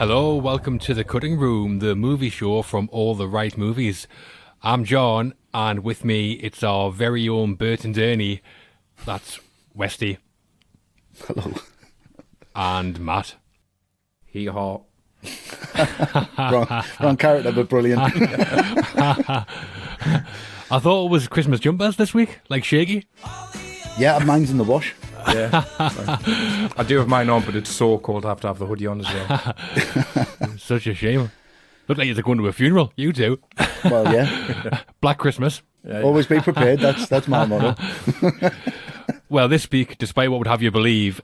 Hello, welcome to the Cutting Room, the movie show from all the right movies. I'm John, and with me it's our very own Bert and Ernie. That's Westy Hello. and Matt. Hee haw. wrong, wrong character, but brilliant. I thought it was Christmas jumpers this week, like Shaggy. yeah, mine's in the wash. Yeah. I do have mine on, but it's so cold I have to have the hoodie on as well. Such a shame. Look like you're going to a funeral. You too. Well, yeah. Black Christmas. Always be prepared. That's that's my motto. Well, this week, despite what would have you believe,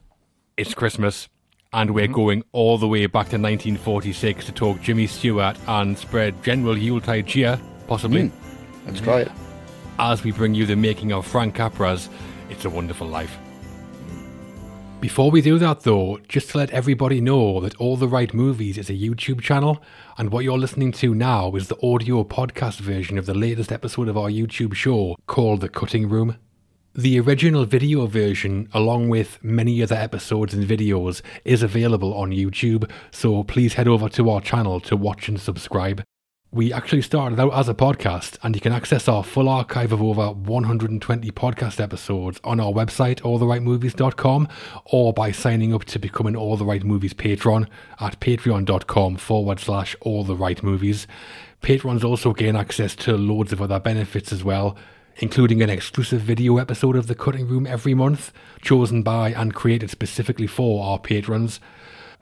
it's Christmas, and we're mm-hmm. going all the way back to 1946 to talk Jimmy Stewart and spread general Yuletide cheer, possibly, Let's try it. as we bring you the making of Frank Capra's It's a Wonderful Life. Before we do that, though, just to let everybody know that All the Right Movies is a YouTube channel, and what you're listening to now is the audio podcast version of the latest episode of our YouTube show called The Cutting Room. The original video version, along with many other episodes and videos, is available on YouTube, so please head over to our channel to watch and subscribe. We actually started out as a podcast, and you can access our full archive of over 120 podcast episodes on our website, alltherightmovies.com, or by signing up to become an All the Right Movies patron at patreon.com forward slash all the right movies. Patrons also gain access to loads of other benefits as well, including an exclusive video episode of The Cutting Room every month, chosen by and created specifically for our patrons.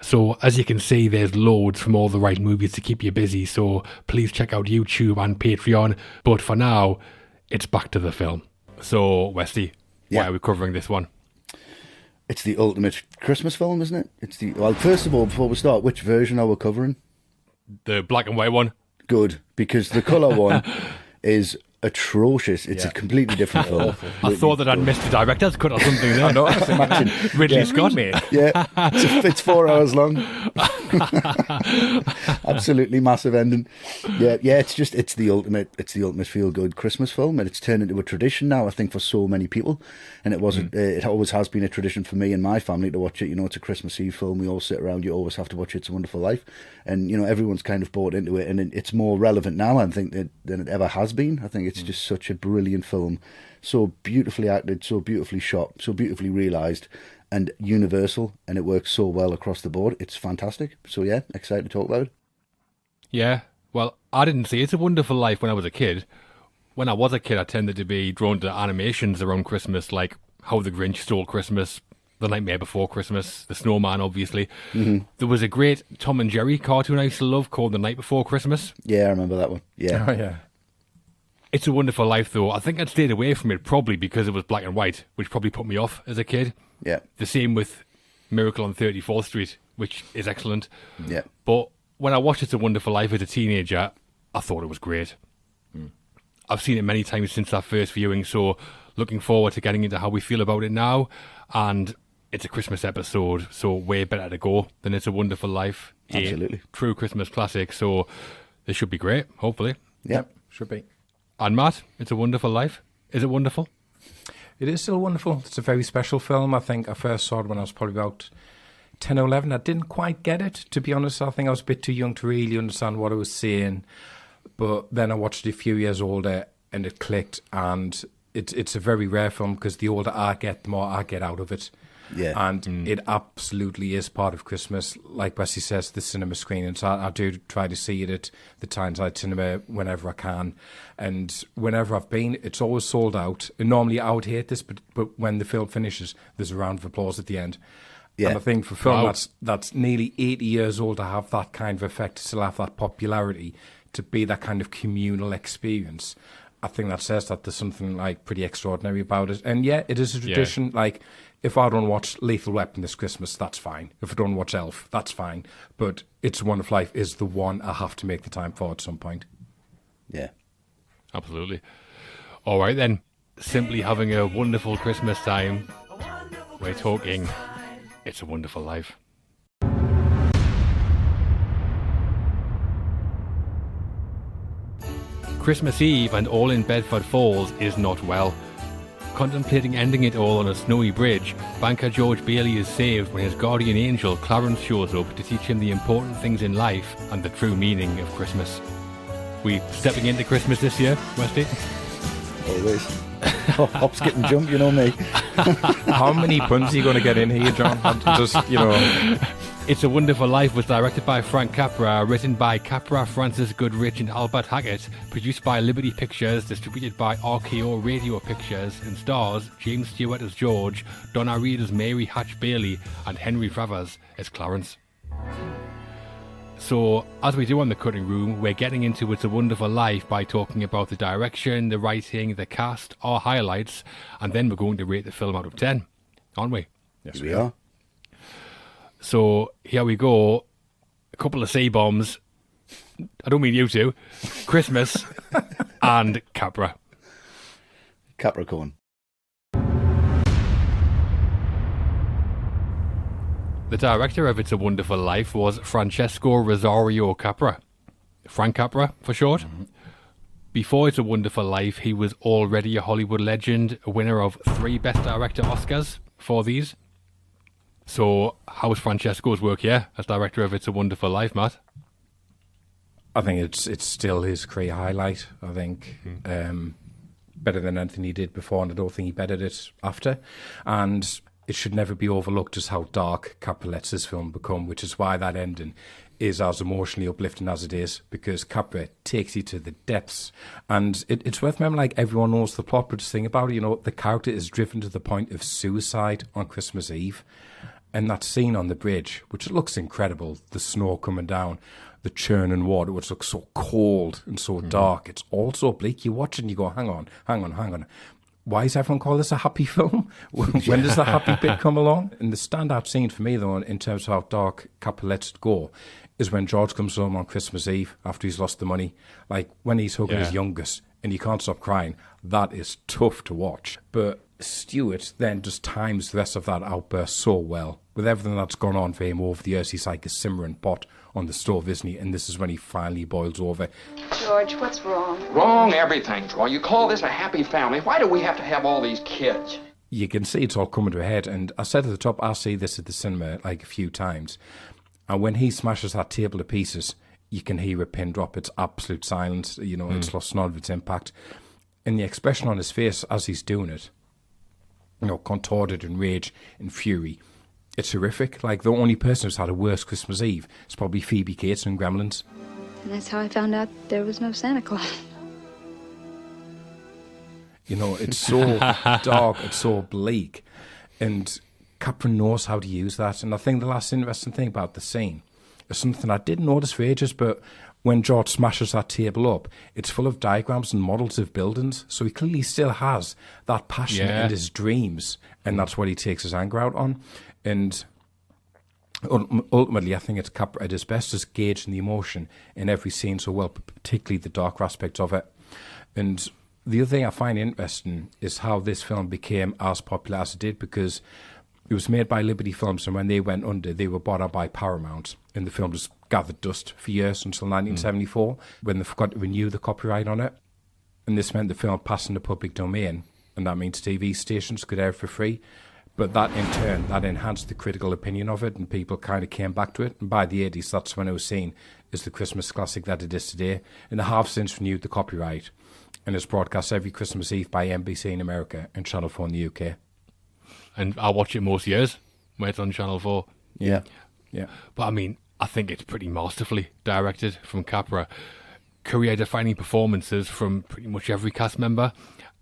So, as you can see, there's loads from all the right movies to keep you busy. So, please check out YouTube and Patreon. But for now, it's back to the film. So, Westy, why are we covering this one? It's the ultimate Christmas film, isn't it? It's the well. First of all, before we start, which version are we covering? The black and white one? Good, because the color one is atrocious. It's Yeah. a completely different film. I thought that I'd missed the director's cut or something there. I know. I was thinking, Ridley Yeah. Scott. Yeah, it's, it's four hours long. Absolutely massive ending. Yeah, yeah. It's just it's the ultimate. It's the ultimate feel good Christmas film, and it's turned into a tradition now. I think for so many people, and it wasn't. Uh, it always has been a tradition for me and my family to watch it. You know, it's a Christmas Eve film. We all sit around. You always have to watch it. It's a Wonderful Life, and you know everyone's kind of bought into it, and it's more relevant now. I think than it ever has been. I think it's mm. just such a brilliant film, so beautifully acted, so beautifully shot, so beautifully realised and universal, and it works so well across the board. It's fantastic. So yeah, excited to talk about it. Yeah. Well, I didn't see It's a Wonderful Life when I was a kid. When I was a kid, I tended to be drawn to animations around Christmas, like How the Grinch Stole Christmas, The Nightmare Before Christmas, The Snowman, obviously. Mm-hmm. There was a great Tom and Jerry cartoon I used to love called The Night Before Christmas. Yeah, I remember that one. Yeah, Oh, yeah. It's a Wonderful Life, though. I think I'd stayed away from it probably because it was black and white, which probably put me off as a kid. yeah, The same with Miracle on 34th Street, which is excellent. yeah. But when I watched It's a Wonderful Life as a teenager, I thought it was great. Hmm. I've seen it many times since that first viewing, so looking forward to getting into how we feel about it now. And it's a Christmas episode, so way better to go than It's a Wonderful Life. A Absolutely. true Christmas classic, so this should be great, hopefully. Yeah. Yep. Should be. And Matt, It's a Wonderful Life. Is it wonderful? It is still wonderful. It's a very special film. I think I first saw it when I was probably about 10 or 11. I didn't quite get it, to be honest. I think I was a bit too young to really understand what I was seeing. But then I watched it a few years older and it clicked. And it's, it's a very rare film because the older I get, the more I get out of it. Yeah. And mm. it absolutely is part of Christmas. Like Westy says, the cinema screen. screenings. I, I do try to see it at the Tyneside Cinema whenever I can. And whenever I've been, it's always sold out. And normally I would hate this, but, but when the film finishes, there's a round of applause at the end. Yeah. And I think for film Wow. that's that's nearly 80 years old to have that kind of effect, to still have that popularity, to be that kind of communal experience, I think that says that there's something like pretty extraordinary about it. And yeah, it is a Yeah. tradition. Like if I don't watch Lethal Weapon this Christmas, that's fine. If I don't watch Elf, that's fine. But It's a Wonderful Life is the one I have to make the time for at some point. Yeah. Absolutely. All right, then. Simply having a wonderful Christmas time. We're talking It's a Wonderful Life. Christmas Eve and all in Bedford Falls is not well. Contemplating ending it all on a snowy bridge, banker George Bailey is saved when his guardian angel Clarence shows up to teach him the important things in life and the true meaning of Christmas. We stepping into Christmas this year, Westy? Always. Hop, skip and jump, you know me. How many puns are you going to get in here, John? Just, you know. It's a Wonderful Life was directed by Frank Capra, written by Capra, Frances Goodrich, and Albert Hackett, produced by Liberty Pictures, distributed by RKO Radio Pictures, and stars James Stewart as George, Donna Reed as Mary Hatch Bailey, and Henry Travers as Clarence. So, as we do on the cutting room, we're getting into It's a Wonderful Life by talking about the direction, the writing, the cast, our highlights, and then we're going to rate the film out of 10, aren't we? Yes, we are. So here we go. A couple of C bombs. I don't mean you two. Christmas and Capra. Capricorn. The director of It's a Wonderful Life was Francesco Rosario Capra. Frank Capra, for short. Mm-hmm. Before It's a Wonderful Life, he was already a Hollywood legend, a winner of three Best Director Oscars for these. So, how was Francesco's work here as director of It's a Wonderful Life, Matt? I think it's it's still his career highlight. I think mm. um, better than anything he did before, and I don't think he bettered it after. And it should never be overlooked as how dark Capra lets film become, which is why that ending is as emotionally uplifting as it is because Capra takes you to the depths. And it, it's worth remembering, like, everyone knows the plot, but the thing about it, you know, the character is driven to the point of suicide on Christmas Eve and that scene on the bridge, which looks incredible, the snow coming down, the churning water, which looks so cold and so mm. dark. It's all so bleak. You watch it and you go, hang on, hang on, hang on. Why does everyone call this a happy film? when does the happy bit come along? And the standout scene for me, though, in terms of how dark Capra lets it go, is when George comes home on Christmas Eve after he's lost the money. Like when he's hugging yeah. his youngest and he can't stop crying. That is tough to watch. But Stewart then just times the rest of that outburst so well. With everything that's gone on for him over the years, he's like a simmering pot on the stove, isn't he? And this is when he finally boils over. George, what's wrong? Wrong, everything's wrong. You call this a happy family? Why do we have to have all these kids? You can see it's all coming to a head. And I said at the top, I'll see this at the cinema like a few times. And when he smashes that table to pieces, you can hear a pin drop. It's absolute silence. You know, mm. it's lost none of its impact. And the expression on his face as he's doing it, you know, contorted in rage and fury. It's horrific. Like the only person who's had a worse Christmas Eve is probably Phoebe Cates and Gremlins. And that's how I found out there was no Santa Claus. You know, it's so dark, it's so bleak, and Capra knows how to use that. And I think the last interesting thing about the scene is something I didn't notice for ages, but when George smashes that table up, it's full of diagrams and models of buildings. So he clearly still has that passion yeah. and his dreams, and that's what he takes his anger out on. And ultimately, I think it's Capra at his best as gauging the emotion in every scene so well, particularly the dark aspects of it. And the other thing I find interesting is how this film became as popular as it did because it was made by Liberty Films, and when they went under, they were bought out by Paramount, and the film just gathered dust for years until 1974 mm. when they forgot to renew the copyright on it. And this meant the film passed into public domain, and that means TV stations could air for free. But that in turn, that enhanced the critical opinion of it, and people kind of came back to it. And by the 80s, that's when it was seen as the Christmas classic that it is today. And they have since renewed the copyright, and it's broadcast every Christmas Eve by NBC in America and Channel 4 in the UK and I watch it most years when it's on Channel 4. Yeah. Yeah. But I mean, I think it's pretty masterfully directed from Capra. Career defining performances from pretty much every cast member,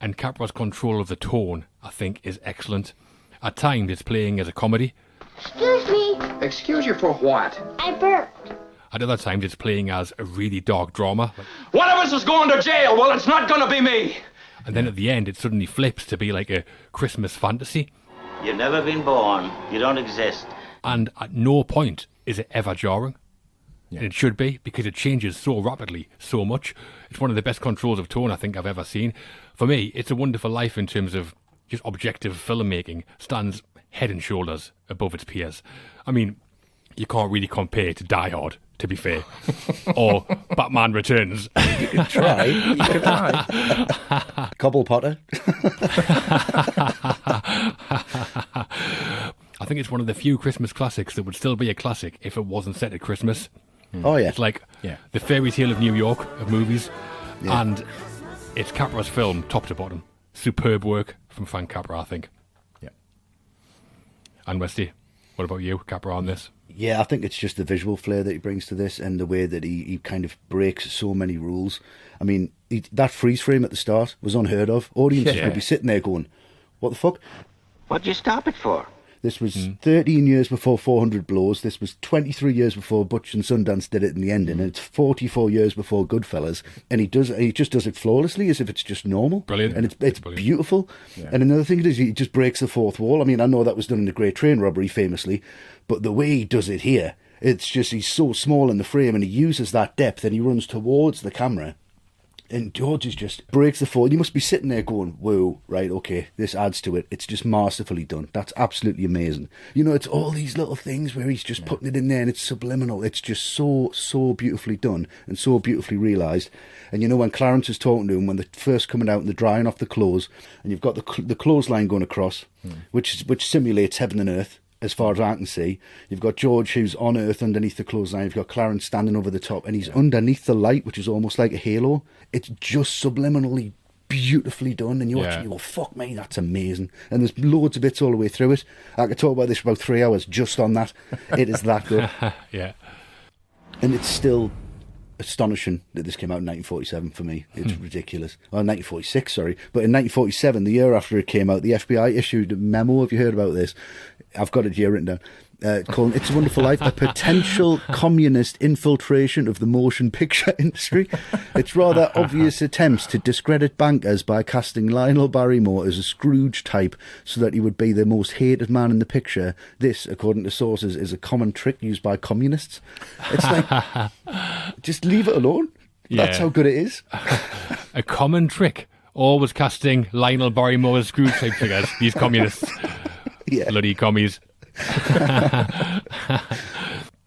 and Capra's control of the tone, I think, is excellent. At times, it's playing as a comedy. Excuse me. Excuse you for what? I burped. At other times, it's playing as a really dark drama. One of us is going to jail. Well, it's not going to be me. And then at the end, it suddenly flips to be like a Christmas fantasy. You've never been born. You don't exist. And at no point is it ever jarring. Yeah. And it should be because it changes so rapidly, so much. It's one of the best controls of tone I think I've ever seen. For me, it's a wonderful life in terms of just objective filmmaking. Stands head and shoulders above its peers. I mean, you can't really compare to Die Hard to be fair. or Batman Returns. Try. You could try. Cobble Potter. I think it's one of the few Christmas classics that would still be a classic if it wasn't set at Christmas. Hmm. Oh, yeah. It's like Yeah. the fairy tale of New York of movies, Yeah. and it's Capra's film top to bottom. Superb work from Frank Capra, I think. Yeah. And Westy, what about you, Capra, on this? Yeah, I think it's just the visual flair that he brings to this and the way that he, he kind of breaks so many rules. I mean, he, that freeze frame at the start was unheard of. Audiences Yeah. would be sitting there going, what the fuck? What'd you stop it for? This was hmm. 13 years before 400 Blows. This was 23 years before Butch and Sundance did it in the ending. And it's 44 years before Goodfellas. And he does he just does it flawlessly as if it's just normal. Brilliant. And it's, it's beautiful. And another thing is he just breaks the fourth wall. I mean, I know that was done in the Great Train Robbery famously, but the way he does it here, it's just he's so small in the frame and he uses that depth and he runs towards the camera. And George is just breaks the fourth. You must be sitting there going, "Whoa, right, okay, this adds to it." It's just masterfully done. That's absolutely amazing. You know, it's all these little things where he's just putting it in there, and it's subliminal. It's just so so beautifully done and so beautifully realised. And you know, when Clarence is talking to him, when they're first coming out and they're drying off the clothes, and you've got the cl- the clothesline going across, hmm. which is, which simulates heaven and earth as far as I can see. You've got George who's on Earth underneath the clothesline. You've got Clarence standing over the top, and he's underneath the light, which is almost like a halo. It's just subliminally beautifully done, and you watch Yeah. it, you go, "Fuck me, that's amazing!" And there's loads of bits all the way through it. I could talk about this for about three hours just on that. It is that good, yeah. and it's still astonishing that this came out in 1947 for me. It's Hmm. ridiculous. Well, 1946, sorry. But in 1947, the year after it came out, the FBI issued a memo. Have you heard about this? I've got it here written down. Uh, called It's a Wonderful Life, a potential communist infiltration of the motion picture industry. It's rather obvious attempts to discredit bankers by casting Lionel Barrymore as a Scrooge type so that he would be the most hated man in the picture. This, according to sources, is a common trick used by communists. It's like, just leave it alone. That's how good it is. A common trick. Always casting Lionel Barrymore as Scrooge type figures. These communists. Yeah. Bloody commies.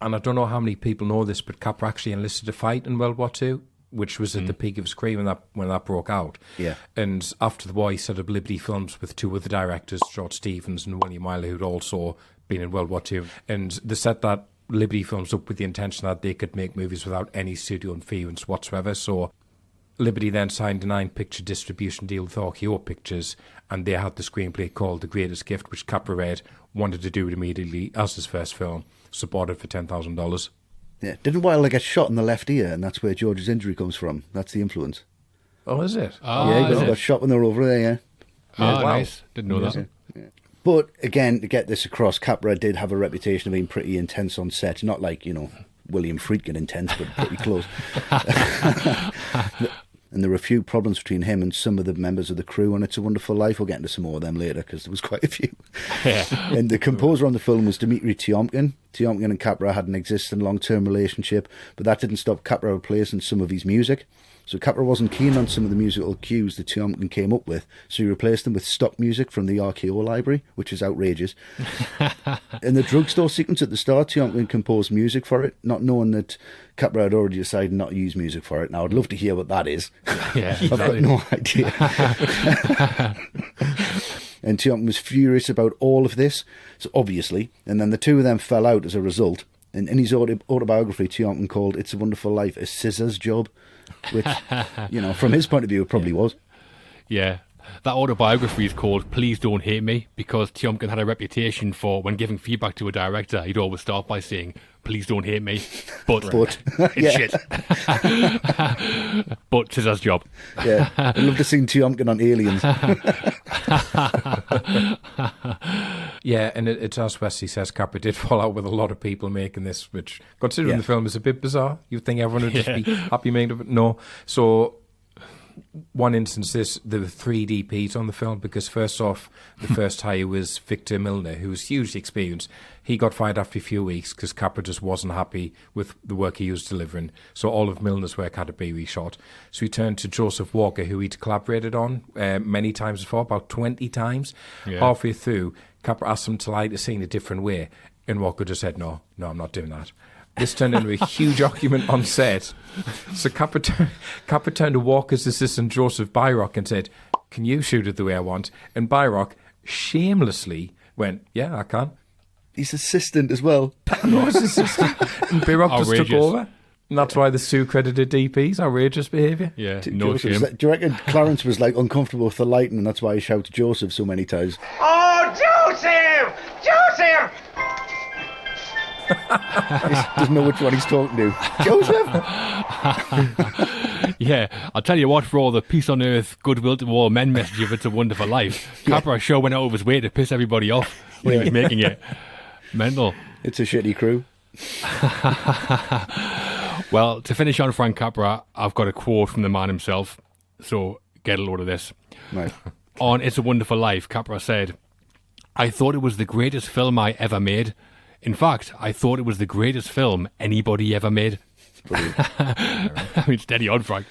And I don't know how many people know this, but Capra actually enlisted to fight in World War II, which was at the mm. peak of his career when that when that broke out. Yeah. And after the war, he set up Liberty Films with two other directors, George Stevens and William Wyler, who'd also been in World War II. And they set that Liberty Films up with the intention that they could make movies without any studio interference whatsoever. So Liberty then signed a nine picture distribution deal with RKO Pictures, and they had the screenplay called The Greatest Gift, which Capra read, wanted to do it immediately as his first film, supported for $10,000. Yeah. Didn't Wilder get shot in the left ear, and that's where George's injury comes from? That's the influence. Oh, is it? Ah, yeah, he got, got shot when they were over there, yeah. Ah, wow. nice. Didn't know that. But again, to get this across, Capra did have a reputation of being pretty intense on set. Not like, you know, William Friedkin intense, but pretty close. and there were a few problems between him and some of the members of the crew on It's a Wonderful Life. We'll get into some more of them later because there was quite a few. and the composer on the film was Dimitri Tiomkin. Tiomkin and Capra had an existing long-term relationship, but that didn't stop Capra replacing some of his music. So Capra wasn't keen on some of the musical cues that Tiomkin came up with, so he replaced them with stock music from the RKO library, which is outrageous. In the drugstore sequence at the start, Tiomkin composed music for it, not knowing that Capra had already decided not to use music for it. Now, I'd love to hear what that is. Yeah, I've got no idea. and Tiomkin was furious about all of this, so obviously, and then the two of them fell out as a result. And in his autobiography, Tiomkin called "It's a Wonderful Life" a scissors job, which, you know, from his point of view, it probably was. Yeah. That autobiography is called Please Don't Hate Me because Tiomkin had a reputation for when giving feedback to a director, he'd always start by saying, Please don't hate me. But, But it's yeah, shit. but it's his job. yeah, I'd love to see Tiomkin on Aliens. Yeah, and it, it's as Westy says, Capra did fall out with a lot of people making this, which, considering Yeah. the film is a bit bizarre, you'd think everyone would just be happy making it, but no. So, one instance is there were three DPs on the film because, first off, the first hire was Victor Milner, who was hugely experienced. He got fired after a few weeks because Capra just wasn't happy with the work he was delivering. So, all of Milner's work had to be reshot. So, he turned to Joseph Walker, who he'd collaborated on uh, many times before, about 20 times. Yeah. Halfway through, Capra asked him to light the scene a different way, and Walker just said, "No, no, I'm not doing that." This turned into a huge argument on set. So Capra, tu- Capra turned to Walker's assistant Joseph Biroc and said, "Can you shoot it the way I want?" And Biroc shamelessly went, "Yeah, I can." His assistant as well. No, his assistant. and Biroc just took Outrageous. over. And that's why the Sue credited DP's outrageous behaviour. Yeah, no Joseph, shame. that- do you reckon Clarence was like uncomfortable with the lighting and that's why he shouted Joseph so many times? Oh, Joseph! Joseph! Doesn't know which one he's talking to. Joseph? Yeah, I'll tell you what, for all the peace on earth, goodwill to all men message of It's a Wonderful Life, Capra sure went out of his way to piss everybody off when he was making it. Mental. It's a shitty crew. Well, to finish on Frank Capra, I've got a quote from the man himself, so get a load of this. Right. On It's a Wonderful Life, Capra said, I thought it was the greatest film I ever made. In fact, I thought it was the greatest film anybody ever made. I mean, steady on, Frank.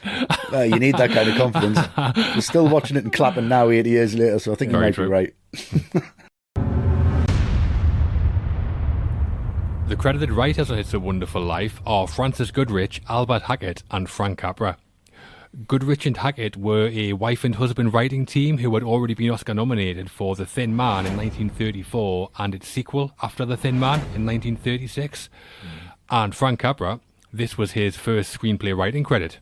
Uh, you need that kind of confidence. We're still watching it and clapping now, 80 years later, so I think you Very might true. be right. The credited writers on It's a Wonderful Life are Frances Goodrich, Albert Hackett, and Frank Capra. Goodrich and Hackett were a wife and husband writing team who had already been Oscar nominated for The Thin Man in 1934 and its sequel, After the Thin Man, in 1936. Hmm. And Frank Capra, this was his first screenplay writing credit.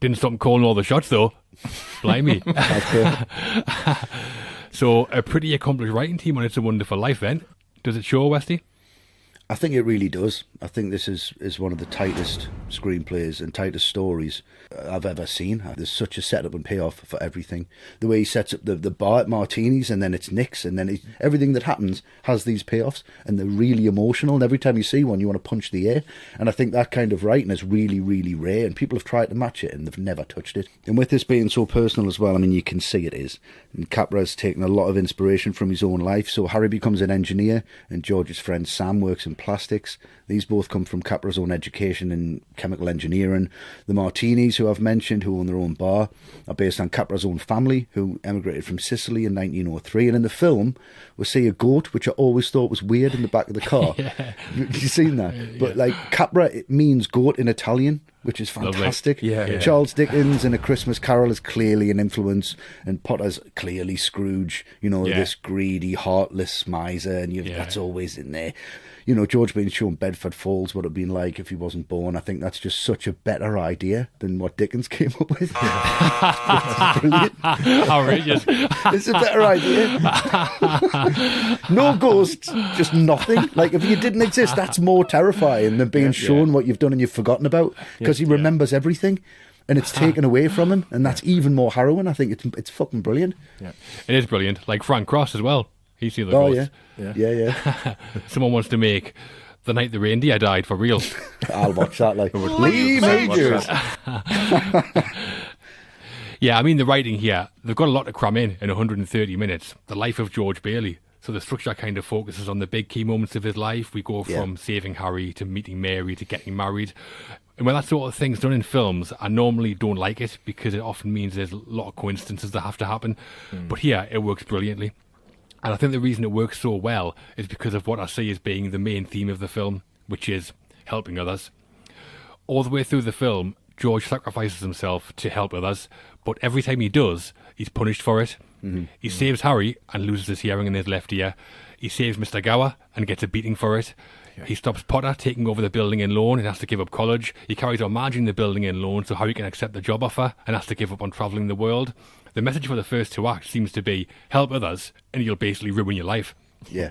Didn't stop calling all the shots though. Blimey. So, a pretty accomplished writing team on It's a Wonderful Life then. Does it show, Westy? I think it really does. I think this is, is one of the tightest screenplays and tightest stories uh, I've ever seen. There's such a setup and payoff for everything. The way he sets up the, the bar at Martinis and then it's Nick's and then he, everything that happens has these payoffs and they're really emotional. And every time you see one, you want to punch the air. And I think that kind of writing is really, really rare. And people have tried to match it and they've never touched it. And with this being so personal as well, I mean, you can see it is. And Capra's taken a lot of inspiration from his own life. So Harry becomes an engineer and George's friend Sam works in plastics. These both come from Capra's own education in chemical engineering. The Martinis, who I've mentioned, who own their own bar, are based on Capra's own family, who emigrated from Sicily in 1903. And in the film, we see a goat, which I always thought was weird in the back of the car. You- You've seen that? But like Capra, it means goat in Italian, which is fantastic. Yeah, yeah. Charles Dickens in A Christmas Carol is clearly an influence, and Potter's clearly Scrooge. You know, Yeah. this greedy, heartless miser, and you Yeah. that's always in there. You know, George being shown Bedford Falls would have been like if he wasn't born. I think that's just such a better idea than what Dickens came up with. It's brilliant. Outrageous. It's a better idea. no ghosts, just nothing. Like if you didn't exist, that's more terrifying than being shown what you've done and you've forgotten about because he remembers everything. And it's taken away from him, and that's even more harrowing. I think it's it's fucking brilliant. Yeah, It is brilliant. Like Frank Cross as well. He's the other Oh ghost. yeah, yeah, yeah. Someone wants to make the night the reindeer died for real. I'll watch that. Like Lee Majors. yeah, I mean the writing here. They've got a lot to cram in in 130 minutes. The life of George Bailey. So the structure kind of focuses on the big key moments of his life. We go Yeah. from saving Harry to meeting Mary to getting married. And when that sort of thing's done in films, I normally don't like it because it often means there's a lot of coincidences that have to happen. But here, it works brilliantly. And I think the reason it works so well is because of what I see as being the main theme of the film, which is helping others. All the way through the film, George sacrifices himself to help others, but every time he does, he's punished for it. Mm-hmm. He saves Harry and loses his hearing in his left ear. He saves Mr. Gower and gets a beating for it. He stops Potter taking over the building and loan and has to give up college. He carries on managing the building and loan so Harry can accept the job offer and has to give up on travelling the world. The message for the first two acts seems to be help others and you'll basically ruin your life. Yeah,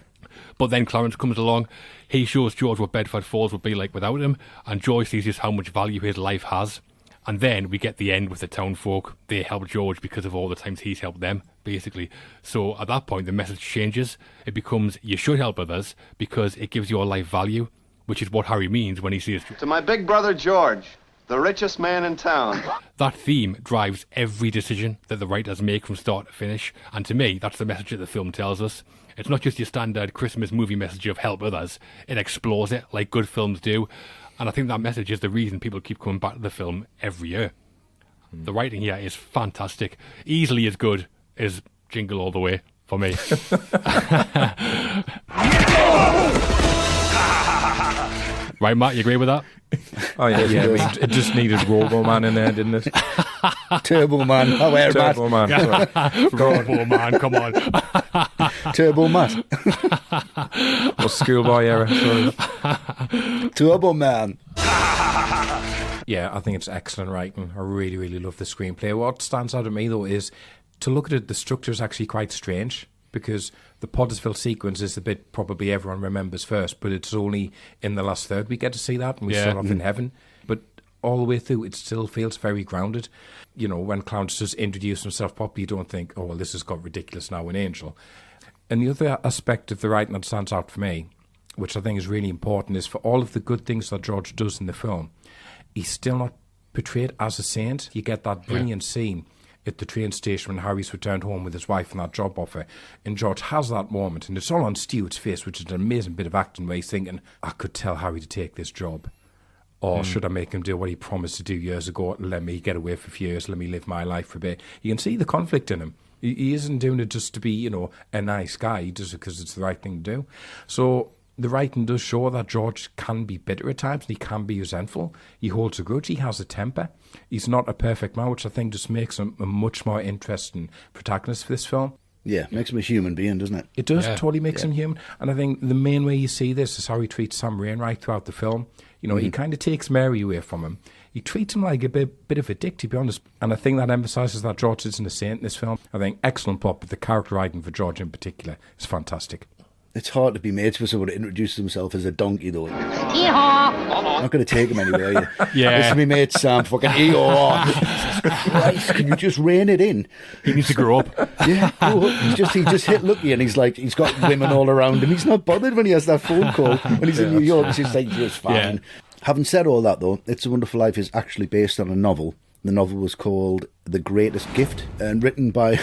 But then Clarence comes along. He shows George what Bedford Falls would be like without him, and George sees just how much value his life has. And then we get the end with the town folk. They help George because of all the times he's helped them, basically. So at that point, the message changes. It becomes you should help others because it gives your life value, which is what Harry means when he says. To my big brother George, the richest man in town. that theme drives every decision that the writers make from start to finish. And to me, that's the message that the film tells us. It's not just your standard Christmas movie message of help others, it explores it like good films do. And I think that message is the reason people keep coming back to the film every year. The writing here is fantastic, easily as good as Jingle All the Way for me. Right, Matt, you agree with that? Oh yeah, yeah. I mean, it just needed Robo Man in there, didn't it? Turbo Man. Oh, where, Turbo Matt? Man. Robo man, come on. Turbo Matt. or Schoolboy era. Sorry. Turbo Man. Yeah, I think it's excellent writing. I really, really love the screenplay. What stands out to me though is to look at it, the structure is actually quite strange because the Pottersville sequence is the bit probably everyone remembers first, but it's only in the last third we get to see that, and we Yeah. start off in mm. heaven. But all the way through, it still feels very grounded. You know, when Clarence just introduce himself properly, you don't think, oh, well, this has got ridiculous now in Angel. And the other aspect of the writing that stands out for me, which I think is really important, is for all of the good things that George does in the film, he's still not portrayed as a saint. You get that brilliant scene at the train station when Harry's returned home with his wife and that job offer. And George has that moment, and it's all on Stewart's face, which is an amazing bit of acting where he's thinking, I could tell Harry to take this job. Or mm. should I make him do what he promised to do years ago? Let me get away for a few years. Let me live my life for a bit. You can see the conflict in him. He, he isn't doing it just to be, you know, a nice guy. He does it because it's the right thing to do. So the writing does show that George can be bitter at times and he can be resentful. He holds a grudge. He has a temper. He's not a perfect man, which I think just makes him a much more interesting protagonist for this film. Yeah, makes him a human being, doesn't it? It does Yeah. totally makes him human, and I think the main way you see this is how he treats Sam Wainwright throughout the film. You know, he mm-hmm. kind of takes Mary away from him. He treats him like a bit, bit of a dick, to be honest. And I think that emphasises that George isn't a saint in this film. I think excellent plot, but the character writing for George in particular is fantastic. It's hard to be mates with someone that introduces himself as a donkey, though. Yeehaw! I'm not going to take him anywhere. You. Yeah. This is me mate Sam. Fucking Eeyore. Christ, can you just rein it in? He needs to grow up. Yeah, grow up. he's just he just hit Lucky, and he's like he's got women all around him. He's not bothered when he has that phone call when he's in New York. He's just like just fine. Yeah. Having said all that, though, It's a Wonderful Life is actually based on a novel. The novel was called The Greatest Gift and written by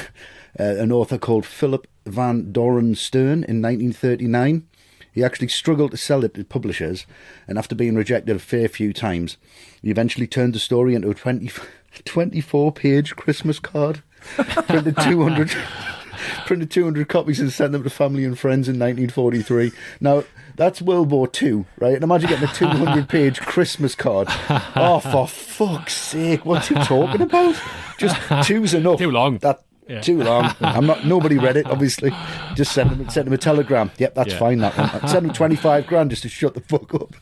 Uh, an author called Philip Van Doren Stern in 1939. He actually struggled to sell it to publishers, and after being rejected a fair few times, he eventually turned the story into a 20, 24 page Christmas card. Printed 200, printed 200 copies and sent them to family and friends in 1943. Now, that's World War Two, right? And imagine getting a 200 page Christmas card. Oh, for fuck's sake, what's he talking about? Just two's enough. Too long. That, Yeah. Too long. I'm not. Nobody read it. Obviously, just send them send him a telegram. Yep, that's Yeah. fine. That one. Send him twenty five grand just to shut the fuck up.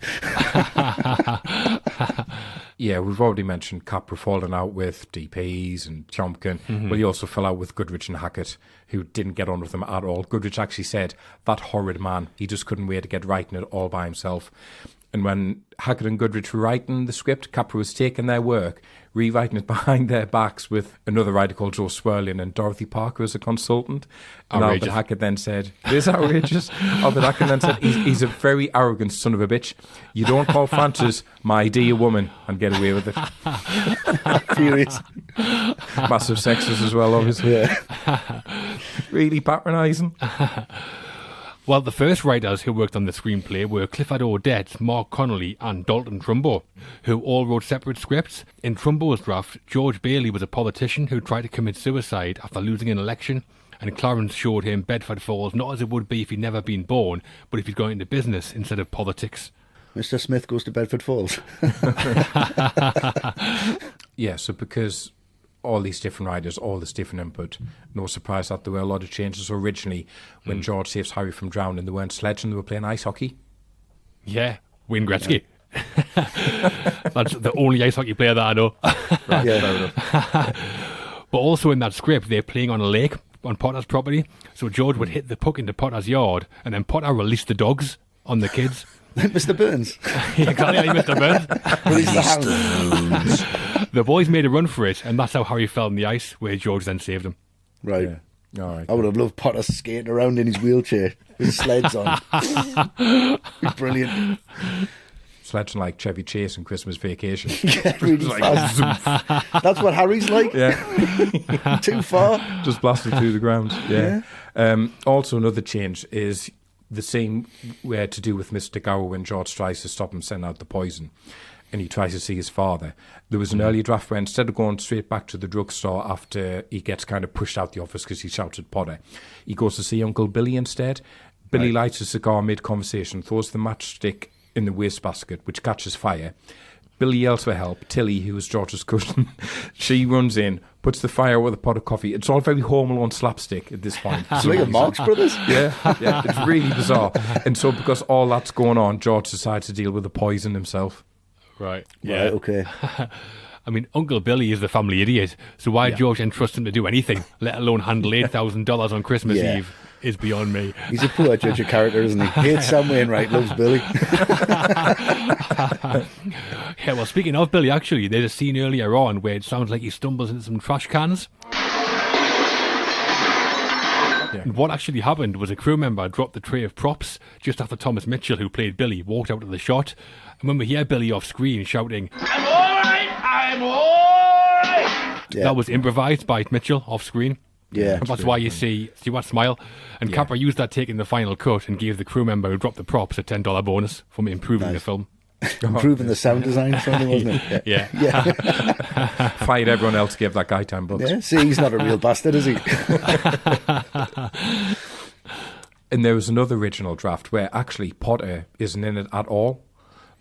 Yeah, we've already mentioned Capra falling out with DPs and Tiomkin, mm-hmm. but he also fell out with Goodrich and Hackett, who didn't get on with them at all. Goodrich actually said, that horrid man, he just couldn't wait to get writing it all by himself. And when Hackett and Goodrich were writing the script, Capra was taking their work, rewriting it behind their backs with another writer called Jo Swerling and Dorothy Parker as a consultant. And Outrageous. Albert Hackett then said, This is outrageous. Albert Hackett then said, he's, he's a very arrogant son of a bitch. You don't call Frances my dear woman and get away with it. Furious. Massive sexist as well, obviously. Yeah. Really patronising. Well, the first writers who worked on the screenplay were Clifford Odets, Marc Connelly, and Dalton Trumbo, who all wrote separate scripts. In Trumbo's draft, George Bailey was a politician who tried to commit suicide after losing an election, and Clarence showed him Bedford Falls not as it would be if he'd never been born, but if he'd gone into business instead of politics. Mr. Smith goes to Bedford Falls. Yeah, so because all these different writers, all this different input, no surprise that there were a lot of changes. Originally, when hmm. George saves Harry from drowning, they weren't sledging, they were playing ice hockey. Yeah, Wayne Gretzky. That's the only ice hockey player that I know. yeah. But also in that script, they're playing on a lake on Potter's property. So George would hmm. hit the puck into Potter's yard, and then Potter released the dogs on the kids. Mr. Burns. exactly like Mr. Burns. Release the hound. The boys made a run for it, and that's how Harry fell in the ice, where George then saved him. Right. All right. I would have loved Potter skating around in his wheelchair with sleds on. Be brilliant. Sledging like Chevy Chase in Christmas Vacation. Yeah, really fast. That's what Harry's like. yeah, Too far. just blasted through the ground. Yeah. Um, also, another change is the scene where to do with Mr. Gower when George tries to stop him sending out the poison. And he tries to see his father. There was an hmm. earlier draft where instead of going straight back to the drugstore after he gets kind of pushed out the office because he shouted Potter, he goes to see Uncle Billy instead. Billy lights a cigar mid conversation, throws the matchstick in the wastebasket, which catches fire. Billy yells for help. Tilly, who is George's cousin, she runs in, puts the fire with a pot of coffee. It's all very Home Alone slapstick at this point. It's like a Marx Brothers. Yeah, yeah, it's really bizarre. And so, because all that's going on, George decides to deal with the poison himself. Right. Right, okay. I mean, Uncle Billy is the family idiot, so why George entrust him to do anything, let alone handle $8,000 on Christmas Yeah. Eve, is beyond me. He's a poor judge of character, isn't he? Hates Sam Wainwright, loves Billy. Yeah, well, speaking of Billy, actually, there's a scene earlier on where it sounds like he stumbles into some trash cans. And what actually happened was a crew member dropped the tray of props just after Thomas Mitchell, who played Billy, walked out of the shot. And when we hear Billy off screen shouting, I'm all right. I'm all right. Yeah. that was improvised by Mitchell off screen. Yeah. And that's why you see Stewart smile. And Capra used that take in the final cut and gave the crew member who dropped the props a $10 bonus from improving the film. Improving the sound design or something, wasn't it? Yeah. Yeah. Fired everyone else, gave that guy 10 bucks. yeah. See, he's not a real bastard, is he? And there was another original draft where actually Potter isn't in it at all.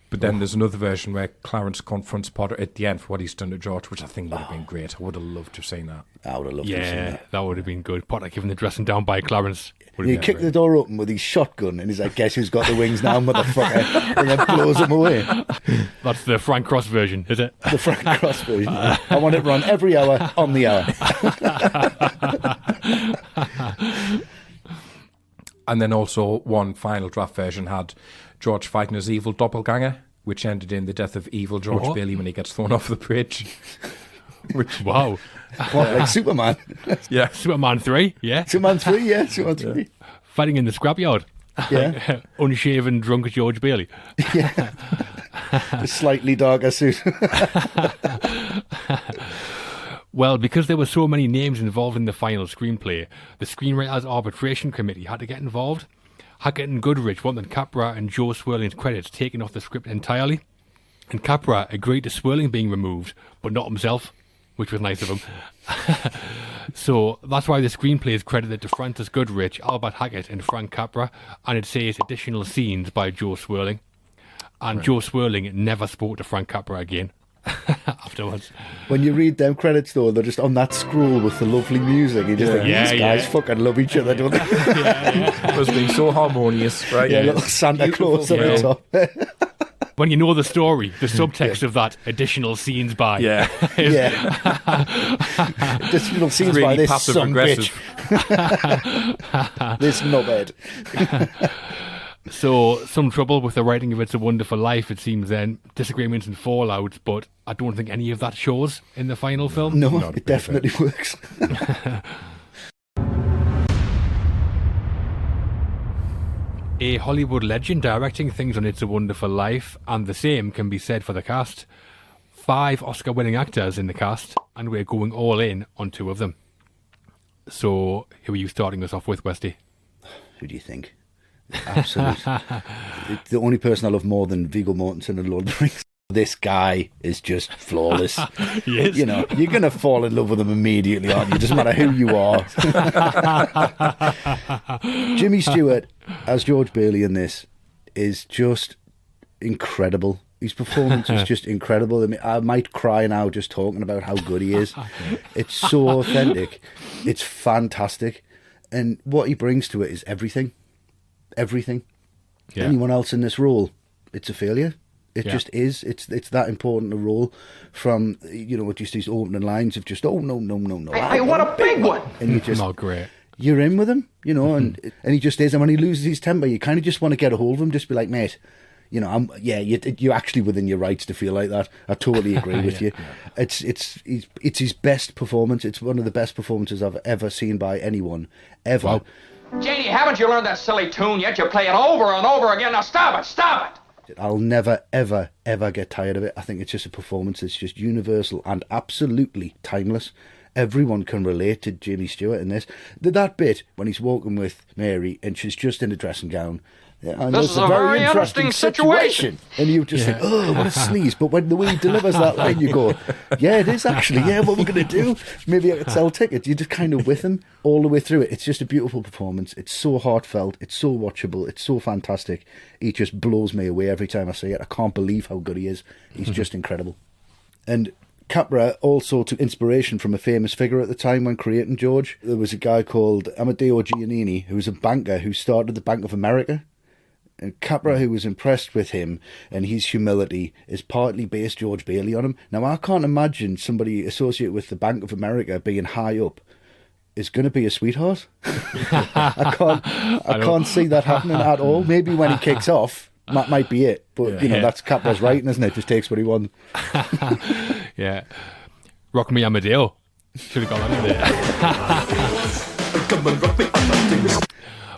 But then there's another version where Clarence confronts Potter at the end for what he's done to George, which I think would have been ah. great. I would have loved to have seen that. I would have loved to have seen Yeah, that. that would have been good. Potter giving the dressing down by Clarence. would He been kicked great. the door open with his shotgun and he's like, guess who's got the wings now, motherfucker? and then blows him away. That's the Frank Cross version, is it? The Frank Cross version. I want it run every hour on the hour. And then also one final draft version had George fighting his evil doppelganger, which ended in the death of evil George What? Bailey when he gets thrown off the bridge. which Wow. What, like Superman? yeah, Superman 3, yeah. Superman 3, yeah, Superman 3. Fighting in the scrapyard. Yeah. Unshaven, drunk George Bailey. A slightly darker suit. Well, because there were so many names involved in the final screenplay, the Screenwriters Arbitration Committee had to get involved. Hackett and Goodrich wanted Capra and Jo Swerling's credits taken off the script entirely. And Capra agreed to Swerling being removed, but not himself, which was nice of him. so that's why the screenplay is credited to Frances Goodrich, Albert Hackett, and Frank Capra, and it says additional scenes by Jo Swerling. And Jo Swerling never spoke to Frank Capra again afterwards. when you read them credits, though, they're just on that scroll with the lovely music. You just think, Yeah, these guys yeah. fucking love each other, don't they? it was being so harmonious, right? yeah, little Santa Claus at Yeah. the top. when you know the story, the subtext of that additional scenes by. Yeah. is- yeah. just, you scenes really by this passive son aggressive. bitch. This knobhead. So, some trouble with the writing of It's a Wonderful Life, it seems then. Disagreements and fallout, but I don't think any of that shows in the final film. No, Not a it bit definitely works. A Hollywood legend directing things on It's a Wonderful Life, and the same can be said for the cast. Five Oscar winning actors in the cast, and we're going all in on two of them. So, who are you starting us off with, Westy? Who do you think? Absolute. the only person I love more than Viggo Mortensen and Lord of the Rings. This guy is just flawless. Yes. You know, you're going to fall in love with him immediately, aren't you? It Doesn't matter who you are. Jimmy Stewart as George Bailey in this is just incredible. His performance is just incredible. I, mean, I might cry now just talking about how good he is. It's so authentic. It's fantastic. And what he brings to it is everything. Everything. Yeah. Anyone else in this role, it's a failure. It Yeah. just is. It's it's that important a role from you know just these opening lines of just oh no no no no I, I want a big one. and you just Not great. you're in with him, you know, and mm-hmm. and he just is. And when he loses his temper, you kind of just want to get a hold of him, just be like, mate, you know, I'm yeah, you, you're actually within your rights to feel like that. I totally agree with you. It's it's it's it's his best performance. It's one of the best performances I've ever seen by anyone ever. Wow. Janie, haven't you learned that silly tune yet? You play it over and over again. Now stop it, stop it. I'll never, ever, ever get tired of it. I think it's just a performance that's just universal and absolutely timeless. Everyone can relate to Jimmy Stewart in this. Th- That bit when he's walking with Mary and she's just in a dressing gown and This it's is a very interesting situation. And you just think, oh, what a sneeze. But when the way he delivers that line, you go, yeah, it is actually. Yeah, what we're going to do? Maybe I could sell tickets. You're just kind of with him all the way through it. It's just a beautiful performance. It's so heartfelt. It's so watchable. It's so fantastic. He just blows me away every time I see it. I can't believe how good he is. He's just mm-hmm. incredible. And Capra also took inspiration from a famous figure at the time when creating George. There was a guy called Amadeo Giannini, who was a banker who started the Bank of America. And Capra, who was impressed with him and his humility, is partly based George Bailey on him. Now, I can't imagine somebody associated with the Bank of America being high up is going to be a sweetheart. I can't, I, can't see that happening at all. Maybe when he kicks off, that might be it. But you know, Yeah. that's Capra's writing, isn't it? Just takes what he wants. Yeah. Rock Me Amadeo. Should have gone that in there.